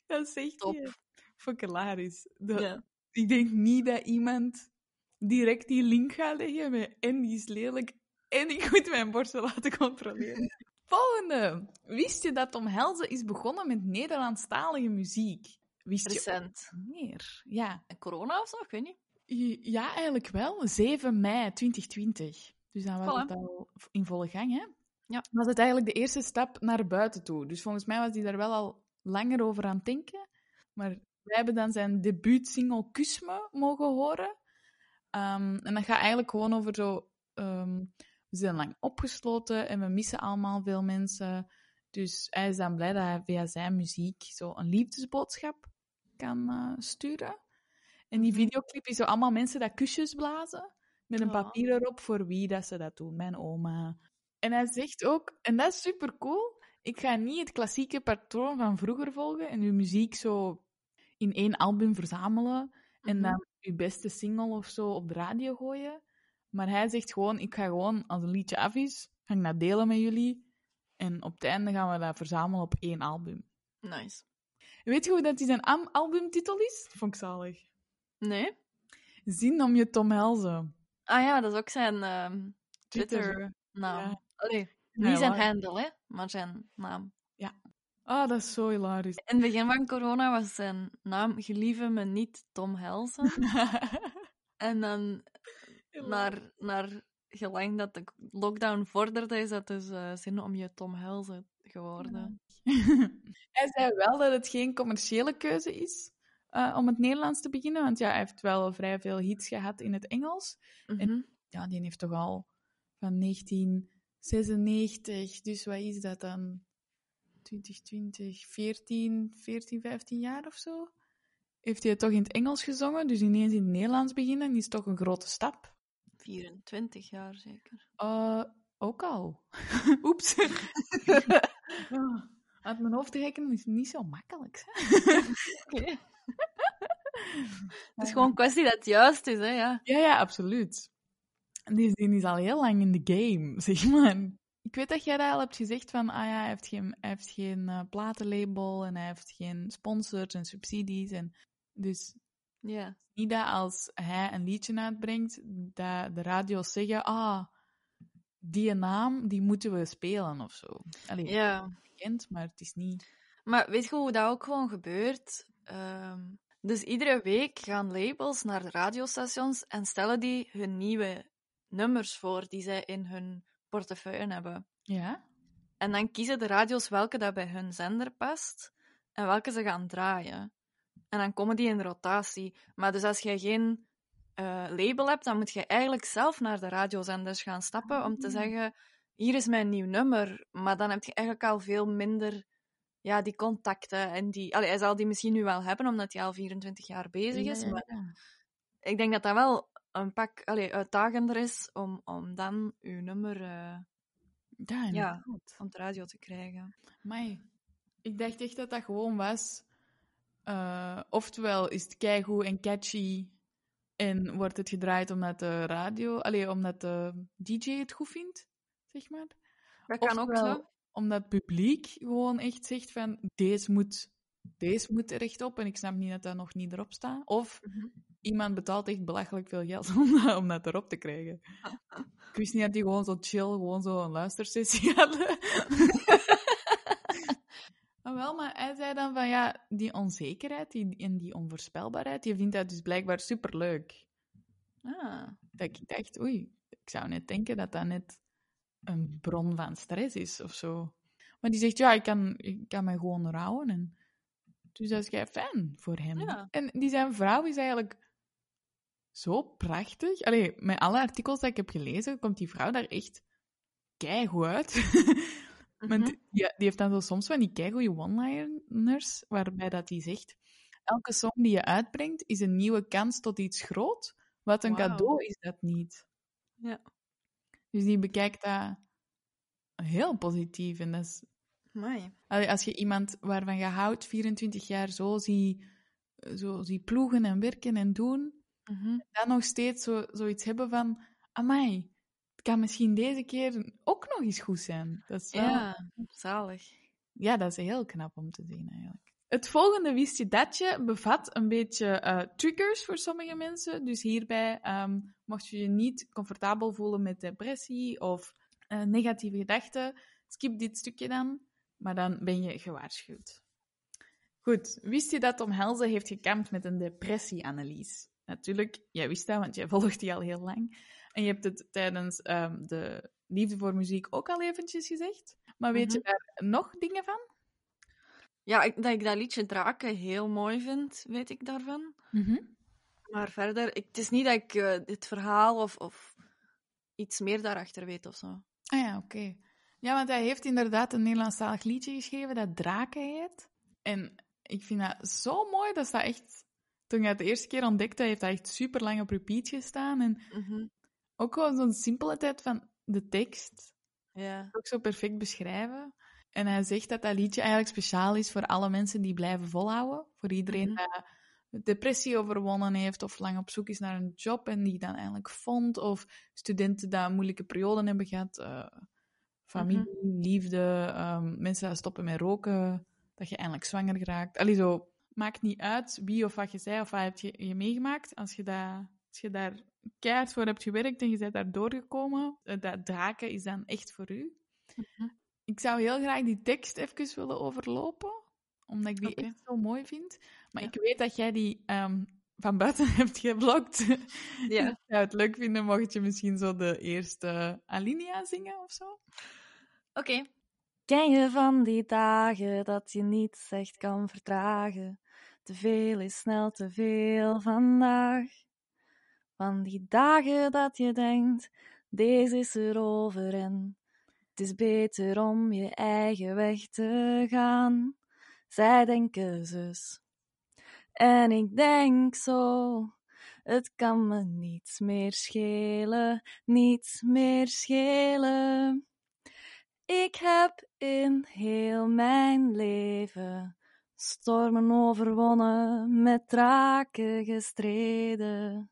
Dat zegt Top. hij. Vond ik hilarisch. Dat- Ja. Ik denk niet dat iemand direct die link gaat leggen met en die is lelijk en ik moet mijn borsten laten controleren. <laughs> Volgende. Wist je dat Tom Helze is begonnen met Nederlandstalige muziek? Wist je Recent. meer? Ja. En corona of zo? Ik weet niet. Ja, eigenlijk wel. 7 mei 2020. Dus dan was Voilà. het al in volle gang, hè? Ja. Was het eigenlijk de eerste stap naar buiten toe. Dus volgens mij was hij daar wel al langer over aan het denken. Maar wij hebben dan zijn debuutsingle Kus Me mogen horen. Ehm, en dat gaat eigenlijk gewoon over zo... ehm, we zijn lang opgesloten en we missen allemaal veel mensen. Dus hij is dan blij dat hij via zijn muziek zo een liefdesboodschap kan eh, sturen. En die videoclip is zo allemaal mensen dat kusjes blazen. Met een papier erop voor wie dat ze dat doen. Mijn oma. En hij zegt ook, en dat is super cool. Ik ga niet het klassieke patroon van vroeger volgen en uw muziek zo in één album verzamelen. En Mhm. dan uw beste single of zo op de radio gooien. Maar hij zegt gewoon, ik ga gewoon, als een liedje af is, ga ik dat delen met jullie. En op het einde gaan we dat verzamelen op één album. Nice. Weet je hoe dat die zijn albumtitel is? Vond ik zalig. Nee? Zin om je Tom Helzen. Ah ja, dat is ook zijn ehm, Twitter. Twitter-naam. Ja. Allee, Ja, niet zijn handle, hè, maar zijn naam. Ah, dat is zo hilarisch. In het begin van corona was zijn naam Gelieve me niet Tom Helsen. <laughs> en dan naar, naar gelang dat de lockdown vorderde, is dat dus eh, zin om je Tom Helsen geworden. <laughs> hij zei wel dat het geen commerciële keuze is eh, om het Nederlands te beginnen, want ja, hij heeft wel vrij veel hits gehad in het Engels. Mhm. Ja, die heeft toch al van 1996, dus wat is dat dan? 2020, 14, 14, 15 jaar of zo? Heeft hij het toch in het Engels gezongen, dus ineens in het Nederlands beginnen, is toch een grote stap. 24 jaar zeker. Eh, ook al. <laughs> Oeps. <laughs> Oh, Uit mijn hoofd te rekenen is niet zo makkelijk. <laughs> Het is gewoon een kwestie dat het juist is, hè, ja. Ja, ja, absoluut. Die, die is al heel lang in de game, <laughs> zeg maar. Ik weet dat jij dat al hebt gezegd van, ah ja, hij heeft geen, hij heeft geen eh, platenlabel en hij heeft geen sponsors en subsidies. En dus Ja. niet dat als hij een liedje uitbrengt, dat de radio's zeggen, ah, die naam, die moeten we spelen of zo. Allee, ja. bekend, maar het is niet... Maar weet je hoe dat ook gewoon gebeurt? Ehm, dus iedere week gaan labels naar de radiostations en stellen die hun nieuwe nummers voor die zij in hun portefeuille hebben. Ja? En dan kiezen de radio's welke dat bij hun zender past en welke ze gaan draaien. En dan komen die in rotatie. Maar dus als je geen eh, label hebt, dan moet je eigenlijk zelf naar de radiozenders gaan stappen om te Ah. zeggen: hier is mijn nieuw nummer. Maar dan heb je eigenlijk al veel minder ja, die contacten. En die, allee, hij zal die misschien nu wel hebben, omdat hij al 24 jaar bezig is. Ja, ja, Maar ik denk dat dat wel een pak allee, uitdagender is om, om dan uw nummer eh, Ja, de radio te krijgen. Amai. Ik dacht echt dat dat gewoon was. eh, oftewel is het keigoed en catchy en wordt het gedraaid omdat de radio, allee, omdat de DJ het goed vindt, zeg maar. Dat kan ook zo. Omdat het publiek gewoon echt zegt van deze moet, deze moet er echt op en ik snap niet dat dat nog niet erop staat. Of Mhm. iemand betaalt echt belachelijk veel geld <laughs> om dat, om dat erop te krijgen. <laughs> Ik wist niet dat die gewoon zo chill, gewoon zo een luistersessie hadden. <laughs> maar wel, maar hij zei dan van ja, die onzekerheid die, en die onvoorspelbaarheid, die vindt hij dus blijkbaar superleuk. Ah, Dat ik dacht, oei, ik zou net denken dat dat net een bron van stress is of zo. Maar die zegt, ja, ik kan, ik kan me gewoon rouwen. En... Dus dat is kei fijn voor hem. Ja. En die zijn vrouw is eigenlijk zo prachtig. Allee, met alle artikels dat ik heb gelezen, komt die vrouw daar echt keigoed uit. <laughs> Want Mhm. die, die heeft dan zo soms van die keigoeie one-liners, waarbij dat die zegt... Elke song die je uitbrengt, is een nieuwe kans tot iets groot. Wat een cadeau is dat niet. Ja. Dus die bekijkt dat heel positief. En dat is Amai. Als je iemand waarvan je houdt 24 jaar zo zie, zo zie ploegen en werken en doen, Mhm. dan nog steeds zo, zoiets hebben van, amai, het kan misschien deze keer ook nog eens goed zijn. Dat is wel, ja. Ja, zalig. dat is heel knap om te zien eigenlijk. Het volgende wist je datje bevat een beetje eh, triggers voor sommige mensen. Dus hierbij, ehm, mocht je je niet comfortabel voelen met depressie of eh, negatieve gedachten, skip dit stukje dan, maar dan ben je gewaarschuwd. Goed, wist je dat Tom Helze heeft gekampt met een depressie-analyse? Natuurlijk, jij wist dat, want jij <laughs> volgt die al heel lang. En je hebt het tijdens ehm, de Liefde voor Muziek ook al eventjes gezegd. Maar weet je Mhm. daar nog dingen van? Ja, ik, dat ik dat liedje Draken heel mooi vind, weet ik daarvan. Maar verder, ik, het is niet dat ik eh, het verhaal of, of iets meer daarachter weet of zo. Ah ja, oké. Ja, want hij heeft inderdaad een Nederlandstalig liedje geschreven dat Draken heet. En ik vind dat zo mooi. Dat staat echt... Toen ik het de eerste keer ontdekte, heeft dat echt super lang op repeat gestaan. En Mhm. ook gewoon zo'n simpele tijd van de tekst. Ja. Ook zo perfect beschrijven. En hij zegt dat dat liedje eigenlijk speciaal is voor alle mensen die blijven volhouden. Voor iedereen Mhm. dat depressie overwonnen heeft of lang op zoek is naar een job en die dan eindelijk vond. Of studenten die moeilijke perioden hebben gehad. eh, familie, liefde, ehm, mensen die stoppen met roken. Dat je eindelijk zwanger geraakt. Allee, zo, maakt niet uit wie of wat je zei of wat heb je, je meegemaakt. Als je, dat, als je daar keihard voor hebt gewerkt en je bent daar doorgekomen, eh, dat draken is dan echt voor u. Mhm. Ik zou heel graag die tekst even willen overlopen, omdat ik die echt zo mooi vind. Maar Ja. ik weet dat jij die ehm, van buiten <laughs> hebt geblokt. Ja. Ik zou het leuk vinden mocht je misschien zo de eerste alinea zingen of zo. Oké. Ken je van die dagen dat je niet echt kan verdragen? Te veel is snel te veel vandaag. Van die dagen dat je denkt, deze is er over en het is beter om je eigen weg te gaan. Zij denken zus. En ik denk zo, het kan me niets meer schelen, niets meer schelen. Ik heb in heel mijn leven stormen overwonnen, met draken gestreden.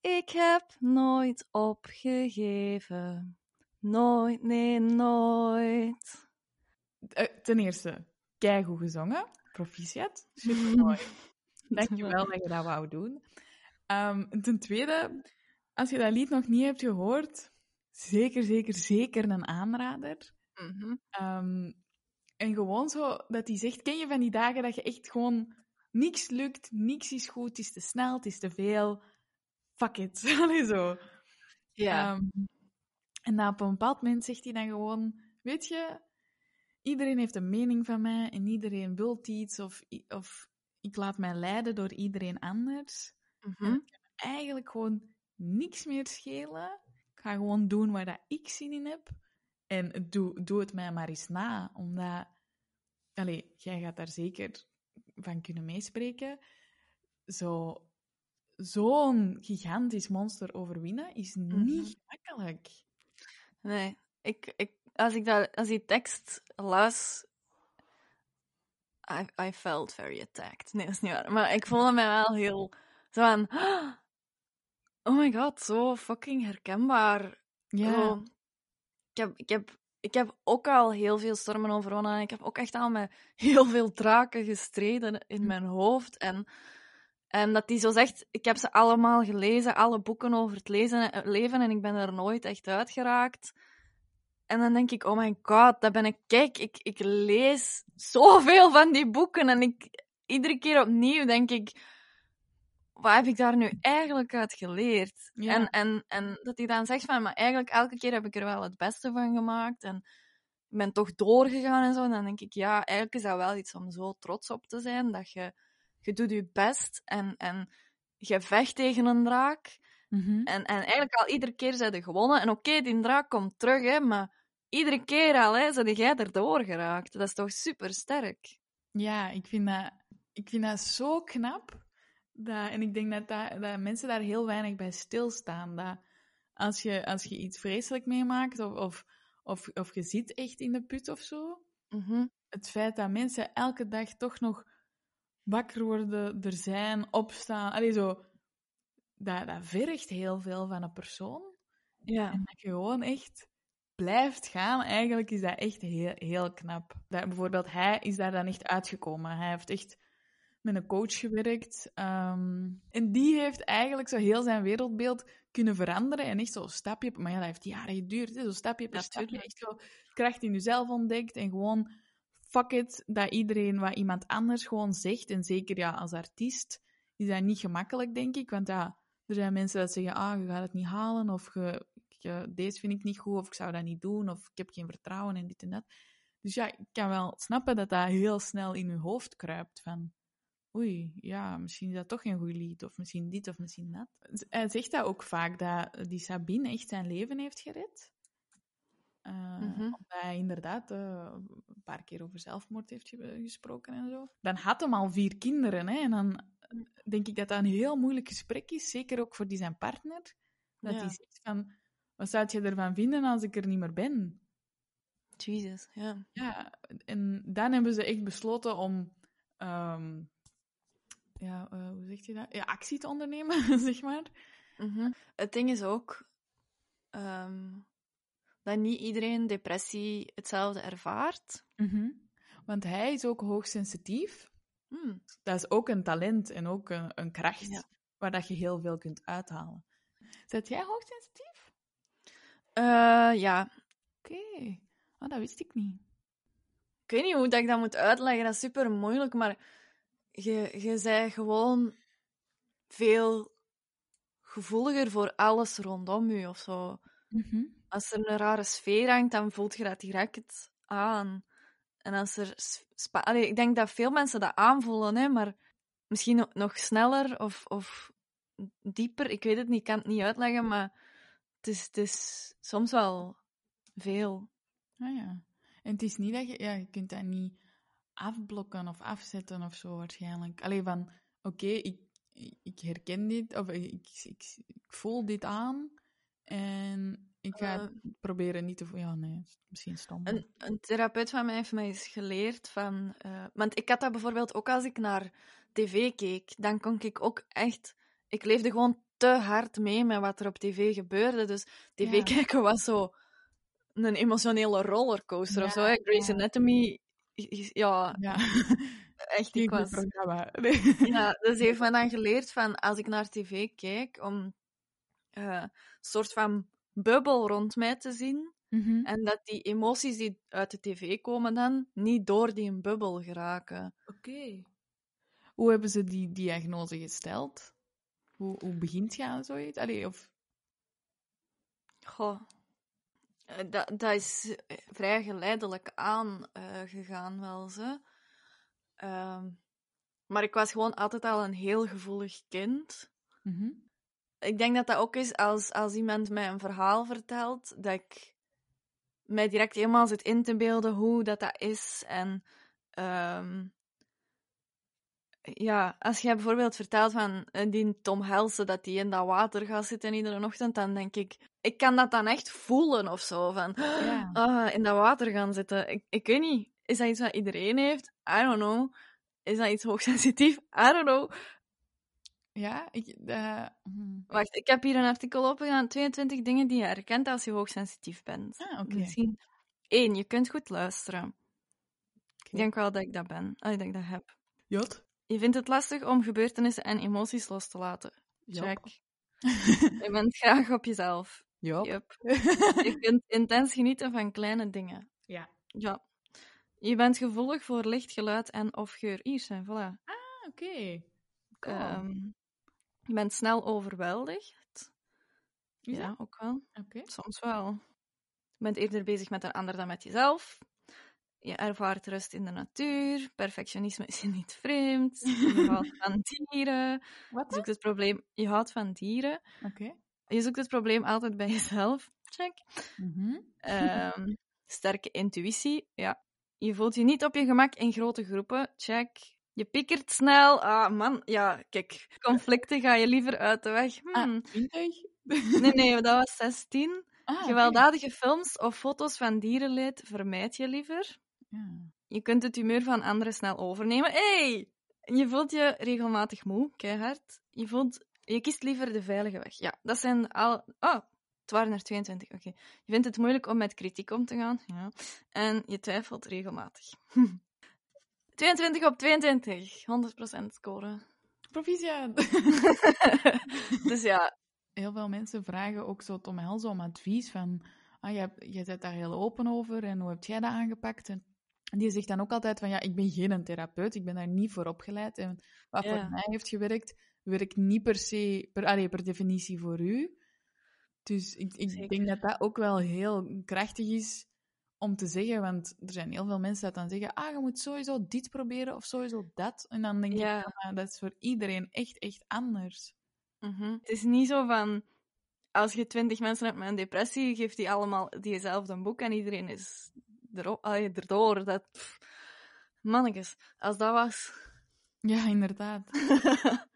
Ik heb nooit opgegeven, nooit, nee, nooit. Eh, ten eerste, keigoed gezongen. Proficiat. Super mooi. <laughs> Dankjewel dat je dat wou doen. Ehm, ten tweede, als je dat lied nog niet hebt gehoord, zeker, zeker, zeker een aanrader. Mhm. Ehm, en gewoon zo dat hij zegt, ken je van die dagen dat je echt gewoon niks lukt, niks is goed, het is te snel, het is te veel. Fuck it. <laughs> Allee, zo. Ja. Ehm, en dan op een bepaald moment zegt hij dan gewoon, weet je, iedereen heeft een mening van mij en iedereen wil iets of, of ik laat mij leiden door iedereen anders. Mhm. Eigenlijk gewoon niks meer schelen. Ik ga gewoon doen waar dat ik zin in heb. En doe, doe het mij maar eens na, omdat... Allee, jij gaat daar zeker van kunnen meespreken. Zo, zo'n gigantisch monster overwinnen is niet gemakkelijk. Nee, ik, ik, als ik dat, als die tekst las, I, I felt very attacked. Nee, dat is niet waar. Maar ik voelde mij wel heel zo aan, <gasps> oh my god, zo fucking herkenbaar. Ja, heb, ik, heb, ik heb ook al heel veel stormen overwonnen. en Ik heb ook echt al met heel veel draken gestreden in mijn hoofd. En, en dat die zo zegt, ik heb ze allemaal gelezen, alle boeken over het lezen, het leven, en ik ben er nooit echt uitgeraakt. En dan denk ik, oh my god, dat ben ik. Kijk, ik, ik lees zoveel van die boeken. En ik, iedere keer opnieuw denk ik, wat heb ik daar nu eigenlijk uit geleerd? Ja. En, en, en dat hij dan zegt van, maar eigenlijk elke keer heb ik er wel het beste van gemaakt. En ik ben toch doorgegaan en zo. En dan denk ik, ja, eigenlijk is dat wel iets om zo trots op te zijn. Dat je, je doet je best. En, en je vecht tegen een draak. Mhm. En, en eigenlijk al iedere keer zijn ze gewonnen. En oké, die draak komt terug, hè, maar iedere keer al hè, zijn jij erdoor geraakt. Dat is toch super sterk. Ja, ik vind dat, ik vind dat zo knap. Dat, en ik denk dat, dat, dat mensen daar heel weinig bij stilstaan. Dat als je, als je iets vreselijk meemaakt of, of, of, of je zit echt in de put of zo, Mhm. het feit dat mensen elke dag toch nog wakker worden, er zijn, opstaan, allee, zo, dat, dat vergt heel veel van een persoon. Ja. En dat je gewoon echt blijft gaan, eigenlijk is dat echt heel, heel knap. Dat, bijvoorbeeld, hij is daar dan echt uitgekomen. Hij heeft echt met een coach gewerkt. ehm, en die heeft eigenlijk zo heel zijn wereldbeeld kunnen veranderen. En echt zo stapje... Maar ja, dat heeft jaren geduurd. Hè, zo stapje per stapje. Echt zo kracht in jezelf ontdekt. En gewoon, fuck it, dat iedereen wat iemand anders gewoon zegt. En zeker ja, als artiest is dat niet gemakkelijk, denk ik. Want ja, er zijn mensen dat zeggen, ah, je gaat het niet halen. Of je, je- deze vind ik niet goed. Of ik zou dat niet doen. Of ik heb geen vertrouwen en dit en dat. Dus ja, ik kan wel snappen dat dat heel snel in je hoofd kruipt. Van, oei, ja, misschien is dat toch geen goed lied. Of misschien dit of misschien dat. Hij zegt dat ook vaak, dat die Sabine echt zijn leven heeft gered. Eh, Mhm. Omdat hij inderdaad eh, een paar keer over zelfmoord heeft ge- gesproken en zo. Dan had hem al vier kinderen. Hè, en dan denk ik dat dat een heel moeilijk gesprek is. Zeker ook voor die zijn partner. Dat Ja. hij zegt van, wat zou je ervan vinden als ik er niet meer ben? Jesus, ja. Ja, en dan hebben ze echt besloten om... ehm, ja, eh, hoe zeg je dat? Ja, actie te ondernemen, <laughs> zeg maar. Mhm. Het ding is ook ehm, dat niet iedereen depressie hetzelfde ervaart. Want hij is ook hoogsensitief. Hmm. Dat is ook een talent en ook een, een kracht Ja. waar dat je heel veel kunt uithalen. Zet jij hoogsensitief? Eh, ja, Oké. Oh, dat wist ik niet. ik weet niet hoe dat ik dat moet uitleggen. Dat is super moeilijk, maar je, je bent gewoon veel gevoeliger voor alles rondom je of zo. Als er een rare sfeer hangt, dan voelt je dat direct aan. En als er... Allee, ik denk dat veel mensen dat aanvoelen, hè, maar misschien nog- nog sneller of, of dieper. Ik weet het niet, ik kan het niet uitleggen, maar het is, het is soms wel veel. Ah ja. En het is niet dat je... Ja, je kunt dat niet afblokken of afzetten of zo waarschijnlijk. Alleen van, oké, ik, ik herken dit, of ik, ik, ik, ik voel dit aan en ik ga het proberen niet te... vo- Ja, nee, misschien stom. Een, een therapeut van mij heeft mij eens geleerd van... eh, want ik had dat bijvoorbeeld ook als ik naar tv keek. Dan kon ik ook echt... Ik leefde gewoon te hard mee met wat er op tv gebeurde. Dus tv Ja. kijken was zo een emotionele rollercoaster of zo. Hè. Grey's ja. Anatomy... Ja, Ja, <laughs> echt, ik was... programma. <laughs> Ja, dus heeft me dan geleerd van als ik naar tv kijk, om eh, een soort van bubbel rond mij te zien. Mhm. En dat die emoties die uit de tv komen dan niet door die bubbel geraken. Oké. Hoe hebben ze die diagnose gesteld? Hoe, hoe begint je aan zoiets? Allee, of... Goh. Eh, Dat, dat is eh, vrij geleidelijk aan eh, gegaan, wel ze. Ehm, maar ik was gewoon altijd al een heel gevoelig kind. Mhm. Ik denk dat dat ook is als, als iemand mij een verhaal vertelt, dat ik mij direct helemaal zit in te beelden hoe dat, dat is. En ehm, ja, als jij bijvoorbeeld vertelt van eh, die Tom Helsen dat die in dat water gaat zitten iedere ochtend, dan denk ik, ik kan dat dan echt voelen of zo. Van, Ja. <gasps> ah, in dat water gaan zitten. Ik, ik weet niet, is dat iets wat iedereen heeft? I don't know. Is dat iets hoogsensitief? I don't know. Ja, ik... eh, hm. Wacht, ik heb hier een artikel opgedaan. 22 dingen die je herkent als je hoogsensitief bent. Ah, oké. Misschien. Eén, je kunt goed luisteren. Ik denk wel dat ik dat ben. Ah, dat ik dat heb. Jot? Je vindt het lastig om gebeurtenissen en emoties los te laten. Check. <laughs> Je bent graag op jezelf. Jop. Yep. <laughs> Je kunt intens genieten van kleine dingen. Ja. Ja. Je bent gevoelig voor licht, geluid en of geur. Hier zijn, voilà. Ah, oké. Cool. Ehm, je bent snel overweldigd. Ja, ook wel. Oké. Soms wel. Je bent eerder bezig met een ander dan met jezelf. Je ervaart rust in de natuur. Perfectionisme is je niet vreemd. <laughs> Je houdt van dieren. Wat? Je zoekt het probleem... Je houdt van dieren. Oké. Je zoekt het probleem altijd bij jezelf. Check. Mhm. Ehm, sterke intuïtie. Ja. Je voelt je niet op je gemak in grote groepen. Check. Je pikkert snel. Ah, man. Ja, kijk. Conflicten ga je liever uit de weg. Hmm. Ah, 20? Nee, nee, dat was 16. Ah. Gewelddadige films of foto's van dierenleed vermijd je liever. Ja. Je kunt het humeur van anderen snel overnemen. Hey! Je voelt je regelmatig moe, keihard. Je, voelt, je kiest liever de veilige weg. Ja, dat zijn al... Oh, het waren er 22. Oké. Je vindt het moeilijk om met kritiek om te gaan. Ja. En je twijfelt regelmatig. <laughs> 22 op 22. 100% scoren. Proficiat. <laughs> <laughs> dus ja, Heel veel mensen vragen ook zo Tom Helze om advies van... Ah, jij, jij bent daar heel open over en hoe heb jij dat aangepakt? En die zegt dan ook altijd van, ja, ik ben geen therapeut, ik ben daar niet voor opgeleid. En wat Ja. voor mij heeft gewerkt, werkt niet per se, per, allee, per definitie voor u. Dus ik, ik Zeker. denk dat dat ook wel heel krachtig is om te zeggen, want er zijn heel veel mensen dat dan zeggen, ah, je moet sowieso dit proberen of sowieso dat. En dan denk Ja. ik, maar dat is voor iedereen echt, echt anders. Mhm. Het is niet zo van, als je twintig mensen hebt met een depressie, geeft die allemaal diezelfde boek en iedereen is ero- allee, erdoor. Dat, pff, mannetjes, als dat was... Ja, inderdaad. <laughs>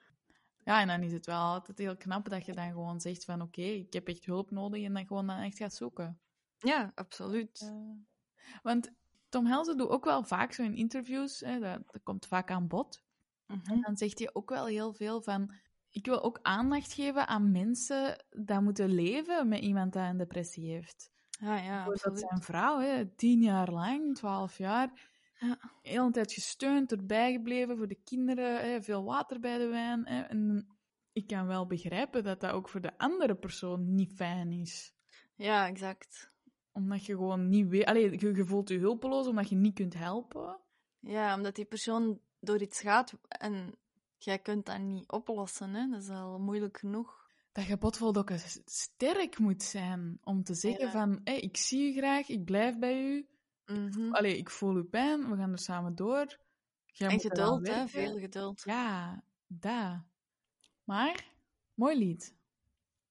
Ja, en dan is het wel altijd heel knap dat je dan gewoon zegt van oké, ik heb echt hulp nodig en dan gewoon dan echt gaat zoeken. Ja, absoluut. Want Tom Helze doet ook wel vaak zo in interviews, hè, dat, dat komt vaak aan bod. Mhm. En dan zegt hij ook wel heel veel van, ik wil ook aandacht geven aan mensen die moeten leven met iemand die een depressie heeft. Ja, ja, Bijvoorbeeld absoluut. zijn vrouw, hè, tien jaar lang, twaalf jaar, Ja. de hele tijd gesteund, erbij gebleven voor de kinderen, hè, veel water bij de wijn. Hè, en ik kan wel begrijpen dat dat ook voor de andere persoon niet fijn is. Ja, exact. Omdat je gewoon niet weet... Allee, je, je voelt je hulpeloos omdat je niet kunt helpen. Ja, omdat die persoon door iets gaat en jij kunt dat niet oplossen. Hè? Dat is al moeilijk genoeg. Dat je botvol ook eens sterk moet zijn om te zeggen Ja. van... Ik zie je graag, ik blijf bij u. Mhm. Allee, ik voel uw pijn, we gaan er samen door. Jij En geduld, hè? Veel geduld. Ja, dat. Maar, mooi lied.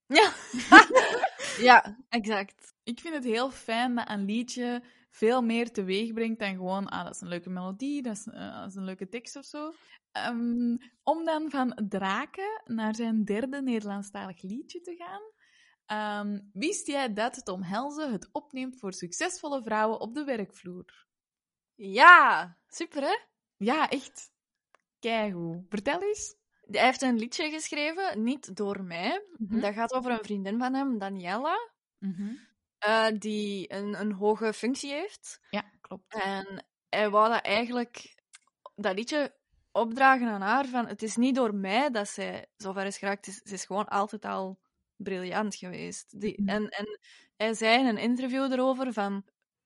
Ja, <laughs> <laughs> ja exact. Ik vind het heel fijn dat een liedje veel meer teweeg brengt dan gewoon, ah, dat is een leuke melodie, dat is, eh, dat is een leuke tekst of zo. Ehm, om dan van Draken naar zijn derde Nederlandstalig liedje te gaan. Ehm, wist jij dat Tom Helze het opneemt voor succesvolle vrouwen op de werkvloer? Ja, super hè? Ja, echt. Keigoed. Vertel eens. Hij heeft een liedje geschreven, niet door mij. Mhm. Dat gaat over een vriendin van hem, Daniela, eh, die een, een hoge functie heeft. Ja, klopt. En hij wou dat eigenlijk, dat liedje opdragen aan haar, van het is niet door mij dat zij zover is geraakt, is, ze is gewoon altijd al briljant geweest. Die, Mhm. en, en hij zei in een interview erover van,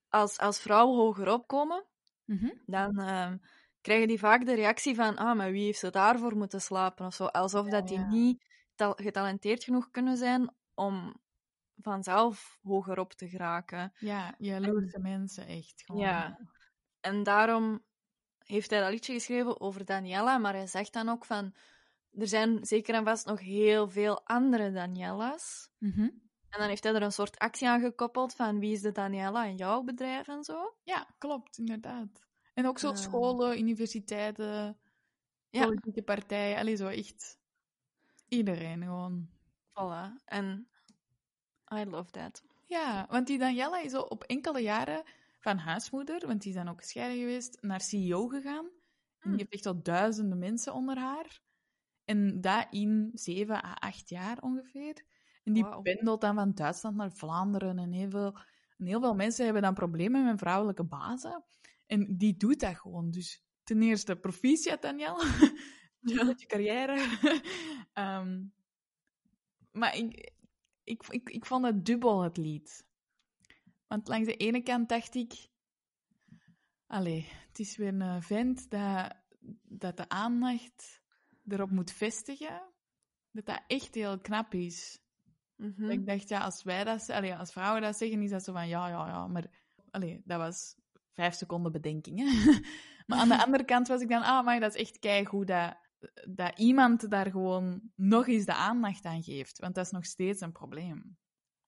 als, als vrouwen hoger opkomen, Mhm. dan ehm, krijgen die vaak de reactie van, ah, maar wie heeft ze daarvoor moeten slapen of zo. Alsof dat die ja. niet tal- getalenteerd genoeg kunnen zijn om vanzelf hoger op te geraken. Ja, jaloerse mensen, echt. Gewoon. Ja. En daarom heeft hij dat liedje geschreven over Daniela, maar hij zegt dan ook van, er zijn zeker en vast nog heel veel andere Daniela's. Mhm. En dan heeft hij er een soort actie aan gekoppeld van wie is de Daniela in jouw bedrijf en zo. Ja, klopt, inderdaad. En ook zo Eh. scholen, universiteiten, Ja. politieke partijen. Allee, zo echt iedereen gewoon. Voilà. En I love that. Ja, want die Daniela is al op enkele jaren van huismoeder, want die zijn ook gescheiden geweest, naar CEO gegaan. En Hmm. die heeft echt al duizenden mensen onder haar. En dat in zeven à acht jaar ongeveer. En die pendelt dan van Duitsland naar Vlaanderen. En heel veel, en heel veel mensen hebben dan problemen met vrouwelijke bazen. En die doet dat gewoon. Dus ten eerste, proficiat Danielle. <laughs> Ja. Met je carrière. <laughs> Ehm, maar ik, ik, ik, ik vond het dubbel, het lied. Want langs de ene kant dacht ik... Allee, het is weer een vent dat, dat de aandacht erop moet vestigen. Dat dat echt heel knap is. Mhm. Ik dacht, ja, als wij dat... Allee, als vrouwen dat zeggen, is dat zo van... Ja, ja, ja, maar... Allee, dat was vijf seconden bedenking. Hè? <laughs> maar aan de <laughs> andere kant was ik dan, ah, maar dat is echt keigoed dat, dat iemand daar gewoon nog eens de aandacht aan geeft. Want dat is nog steeds een probleem.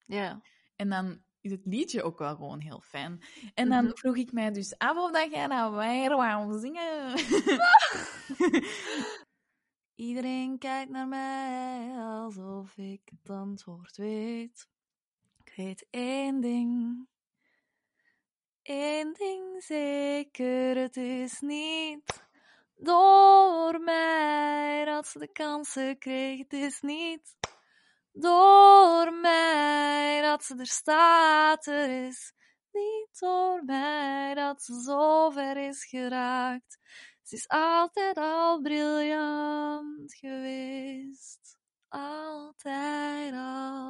Ja. En dan is het liedje ook wel gewoon heel fijn. En dan Mhm. vroeg ik mij dus af of dat jij nou weer wou zingen. <laughs> Iedereen kijkt naar mij alsof ik het antwoord weet. Ik weet één ding. Eén ding zeker, het is niet door mij dat ze de kansen kreeg. Het is niet door mij dat ze er staat. Er is niet door mij dat ze zo ver is geraakt. Ze is altijd al briljant geweest. Altijd al.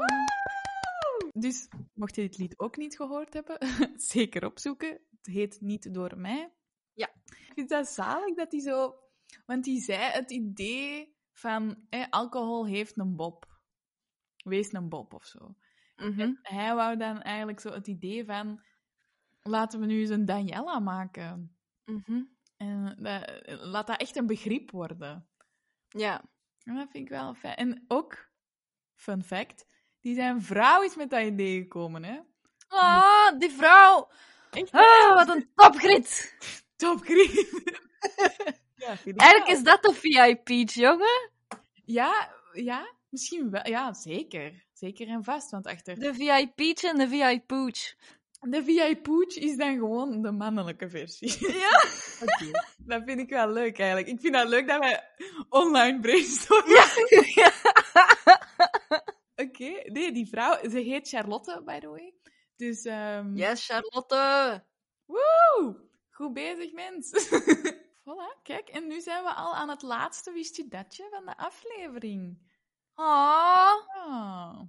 Dus, mocht je dit lied ook niet gehoord hebben, <laughs> zeker opzoeken. Het heet Niet Door Mij. Ja. Ik vind dat zalig dat hij zo... Want hij zei het idee van eh, alcohol heeft een bob. Wees een bob of zo. Mhm. Hij wou dan eigenlijk zo het idee van... Laten we nu eens een Daniela maken. Mhm. En dat- laat dat echt een begrip worden. Ja. En dat vind ik wel fijn. En ook, fun fact, die zijn vrouw is met dat idee gekomen, hè. Ah, die vrouw. Echt Ah, wat een topgrit. Topgriep. <laughs> ja, vind ik Eigenlijk is dat de VIP, jongen. Ja, ja, misschien wel. Ja, zeker. Zeker en vast, want achter... De VIP en de VIP-pooch. De VIP-pooch is dan gewoon de mannelijke versie. Ja. <laughs> Oké, Dat vind ik wel leuk, eigenlijk. Ik vind dat leuk dat wij online brainstormen. ja. <laughs> Oké, nee, die vrouw, ze heet Charlotte, by the way. Dus, ehm Yes, Charlotte. woe! Goed bezig, mens. <laughs> voilà, kijk. En nu zijn we al aan het laatste wist je datje van de aflevering. Ah. Ah.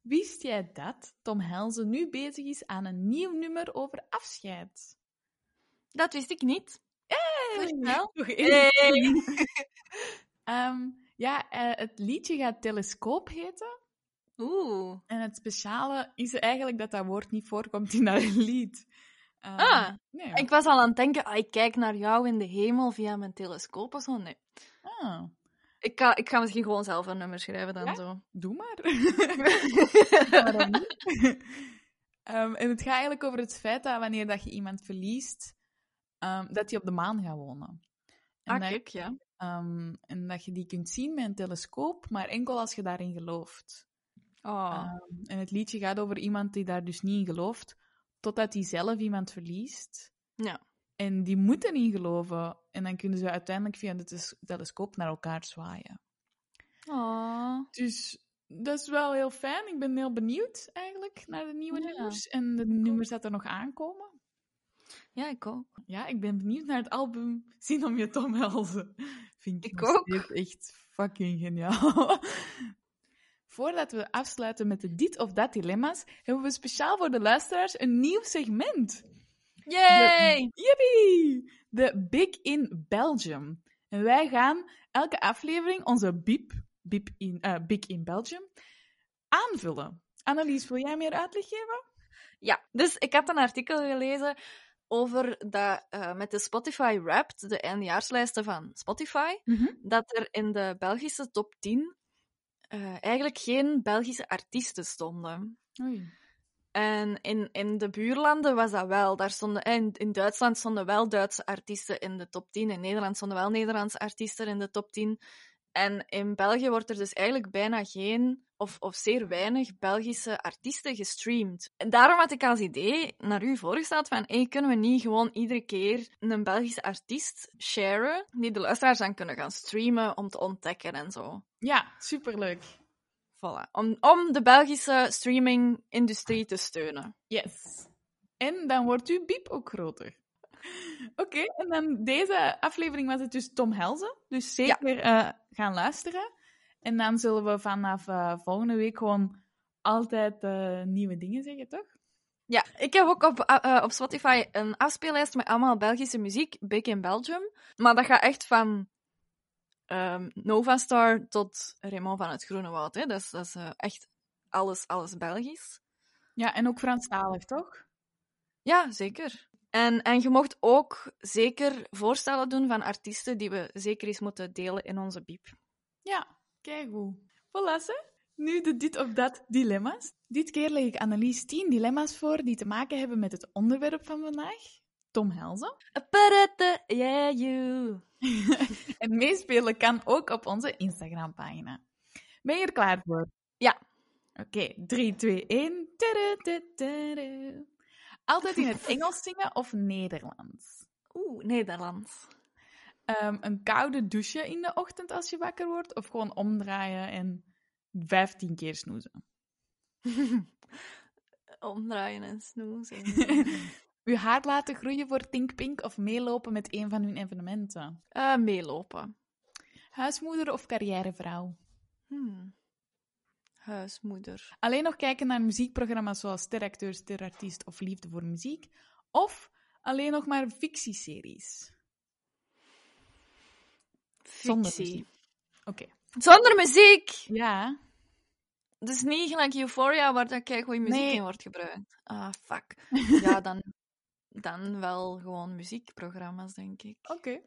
Wist jij dat Tom Helze nu bezig is aan een nieuw nummer over afscheid? Dat wist ik niet. Nog. <laughs> Hey. <laughs> Ehm, ja, eh, het liedje gaat Telescoop heten. Oeh. En het speciale is eigenlijk dat dat woord niet voorkomt in dat lied. Ehm, Ah, nee. Ik was al aan het denken, ah, ik kijk naar jou in de hemel via mijn telescoop of zo. Nee. Ah, Ik ga, ik ga misschien gewoon zelf een nummer schrijven dan Ja? zo. doe maar. <laughs> Waarom niet? <laughs> Ehm, en het gaat eigenlijk over het feit dat wanneer dat je iemand verliest, ehm, dat die op de maan gaat wonen. En, Ah, dat, kijk, ja. ehm, en dat je die kunt zien met een telescoop, maar enkel als je daarin gelooft. Oh. Ehm, en het liedje gaat over iemand die daar dus niet in gelooft, totdat hij zelf iemand verliest. Ja. En die moeten in geloven. En dan kunnen ze uiteindelijk via de telescoop naar elkaar zwaaien. Dus dat is wel heel fijn. Ik ben heel benieuwd eigenlijk naar de nieuwe Ja. nummers. En de nummers dat er nog aankomen. Ja, ik ook. Ja, ik ben benieuwd naar het album Zien om je Tom Helzen. Vind ik, Ik ook. echt fucking geniaal. <laughs> Voordat we afsluiten met de dit of dat dilemma's, hebben we speciaal voor de luisteraars een nieuw segment. Yay! Yippie! De Big in Belgium. En wij gaan elke aflevering onze bip, bip in, eh, Big in Belgium, aanvullen. Annelies, wil jij meer uitleg geven? Ja, dus ik had een artikel gelezen over dat eh, met de Spotify Wrapped, de eindejaarslijsten van Spotify, dat er in de Belgische top 10 eh, eigenlijk geen Belgische artiesten stonden. Oei. En in, in de buurlanden was dat wel. Daar stonden, eh, in, in Duitsland stonden wel Duitse artiesten in de top 10. In Nederland stonden wel Nederlandse artiesten in de top 10. En in België wordt er dus eigenlijk bijna geen, of, of zeer weinig, Belgische artiesten gestreamd. En daarom had ik als idee naar u voorgesteld van, hey, kunnen we niet gewoon iedere keer een Belgische artiest sharen, die de luisteraars dan kunnen gaan streamen om te ontdekken en zo. Ja, superleuk. Voilà. Om, om de Belgische streaming-industrie te steunen. Yes. En dan wordt uw biep ook groter. Oké, en dan deze aflevering was het dus Tom Helzen. Dus zeker eh, gaan luisteren. En dan zullen we vanaf eh, volgende week gewoon altijd eh, nieuwe dingen zeggen, toch? Ja, ik heb ook op, op Spotify een afspeellijst met allemaal Belgische muziek, Big in Belgium. Maar dat gaat echt van ehm Nova Star tot Raymond van het Groene Woud. Hè. Dat is, dat is echt alles, alles Belgisch. Ja, en ook Franstalig, toch? Ja, zeker. En, en je mocht ook zeker voorstellen doen van artiesten die we zeker eens moeten delen in onze biep. Ja, kijk hoe. Voilà, ze. Nu de dit of dat dilemma's. Dit keer leg ik Annelies 10 dilemma's voor die te maken hebben met het onderwerp van vandaag. Tom Helzen. Parette, yeah, you. <laughs> en meespelen kan ook op onze Instagram-pagina. Ben je er klaar voor? Ja. Oké, 3, 2, 1. Tada, tada, tada. Altijd in het <laughs> Engels zingen of Nederlands? Oeh, Nederlands. Ehm, een koude douche in de ochtend als je wakker wordt? Of gewoon omdraaien en 15 keer snoezen? <laughs> Omdraaien en snoezen. <laughs> Uw haar laten groeien voor Think Pink of meelopen met een van hun evenementen? Eh, meelopen. Huismoeder of carrièrevrouw? Hmm. Huismoeder. Alleen nog kijken naar muziekprogramma's zoals Steracteur, Sterartiest of Liefde voor Muziek? Of alleen nog maar fictieseries? Zonder Fictie. muziek. Oké. Zonder muziek! Ja. Dus niet gelijk Euphoria, waar dat kijk goede muziek Nee. in wordt gebruikt. Ah, fuck. <laughs> Ja, dan, dan wel gewoon muziekprogramma's, denk ik. Oké.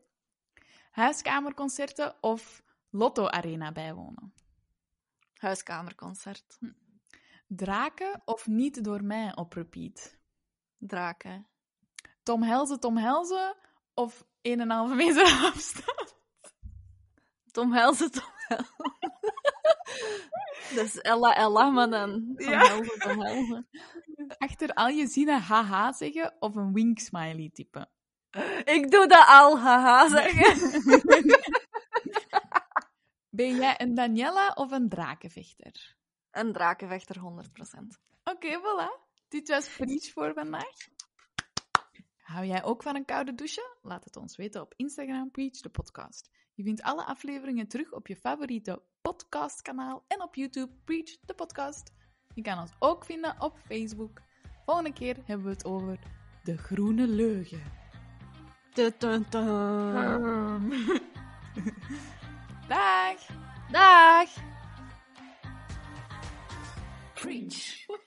Huiskamerconcerten of Lotto Arena bijwonen? Huiskamerconcert. Draken of niet door mij op repeat? Draken. Tom Helze, Tom Helze of 1,5 meter <laughs> afstand? Tom Helze, Tom Helze. Dat is Ella Ella, maar dan Tom Ja. Helze, Tom Helze. Achter al je zinnen haha zeggen of een wink smiley typen? Ik doe dat al, haha zeggen. <laughs> Ben jij een Daniela of een drakenvechter? Een drakenvechter, 100%. Oké, voilà. Dit was Preach voor vandaag. Hou jij ook van een koude douche? Laat het ons weten op Instagram, Preach de podcast. Je vindt alle afleveringen terug op je favoriete podcastkanaal en op YouTube, Preach de podcast. Je kan ons ook vinden op Facebook. Volgende keer hebben we het over de groene leugen. Dun, dun, dun. Dag! Dag! Preach. <laughs>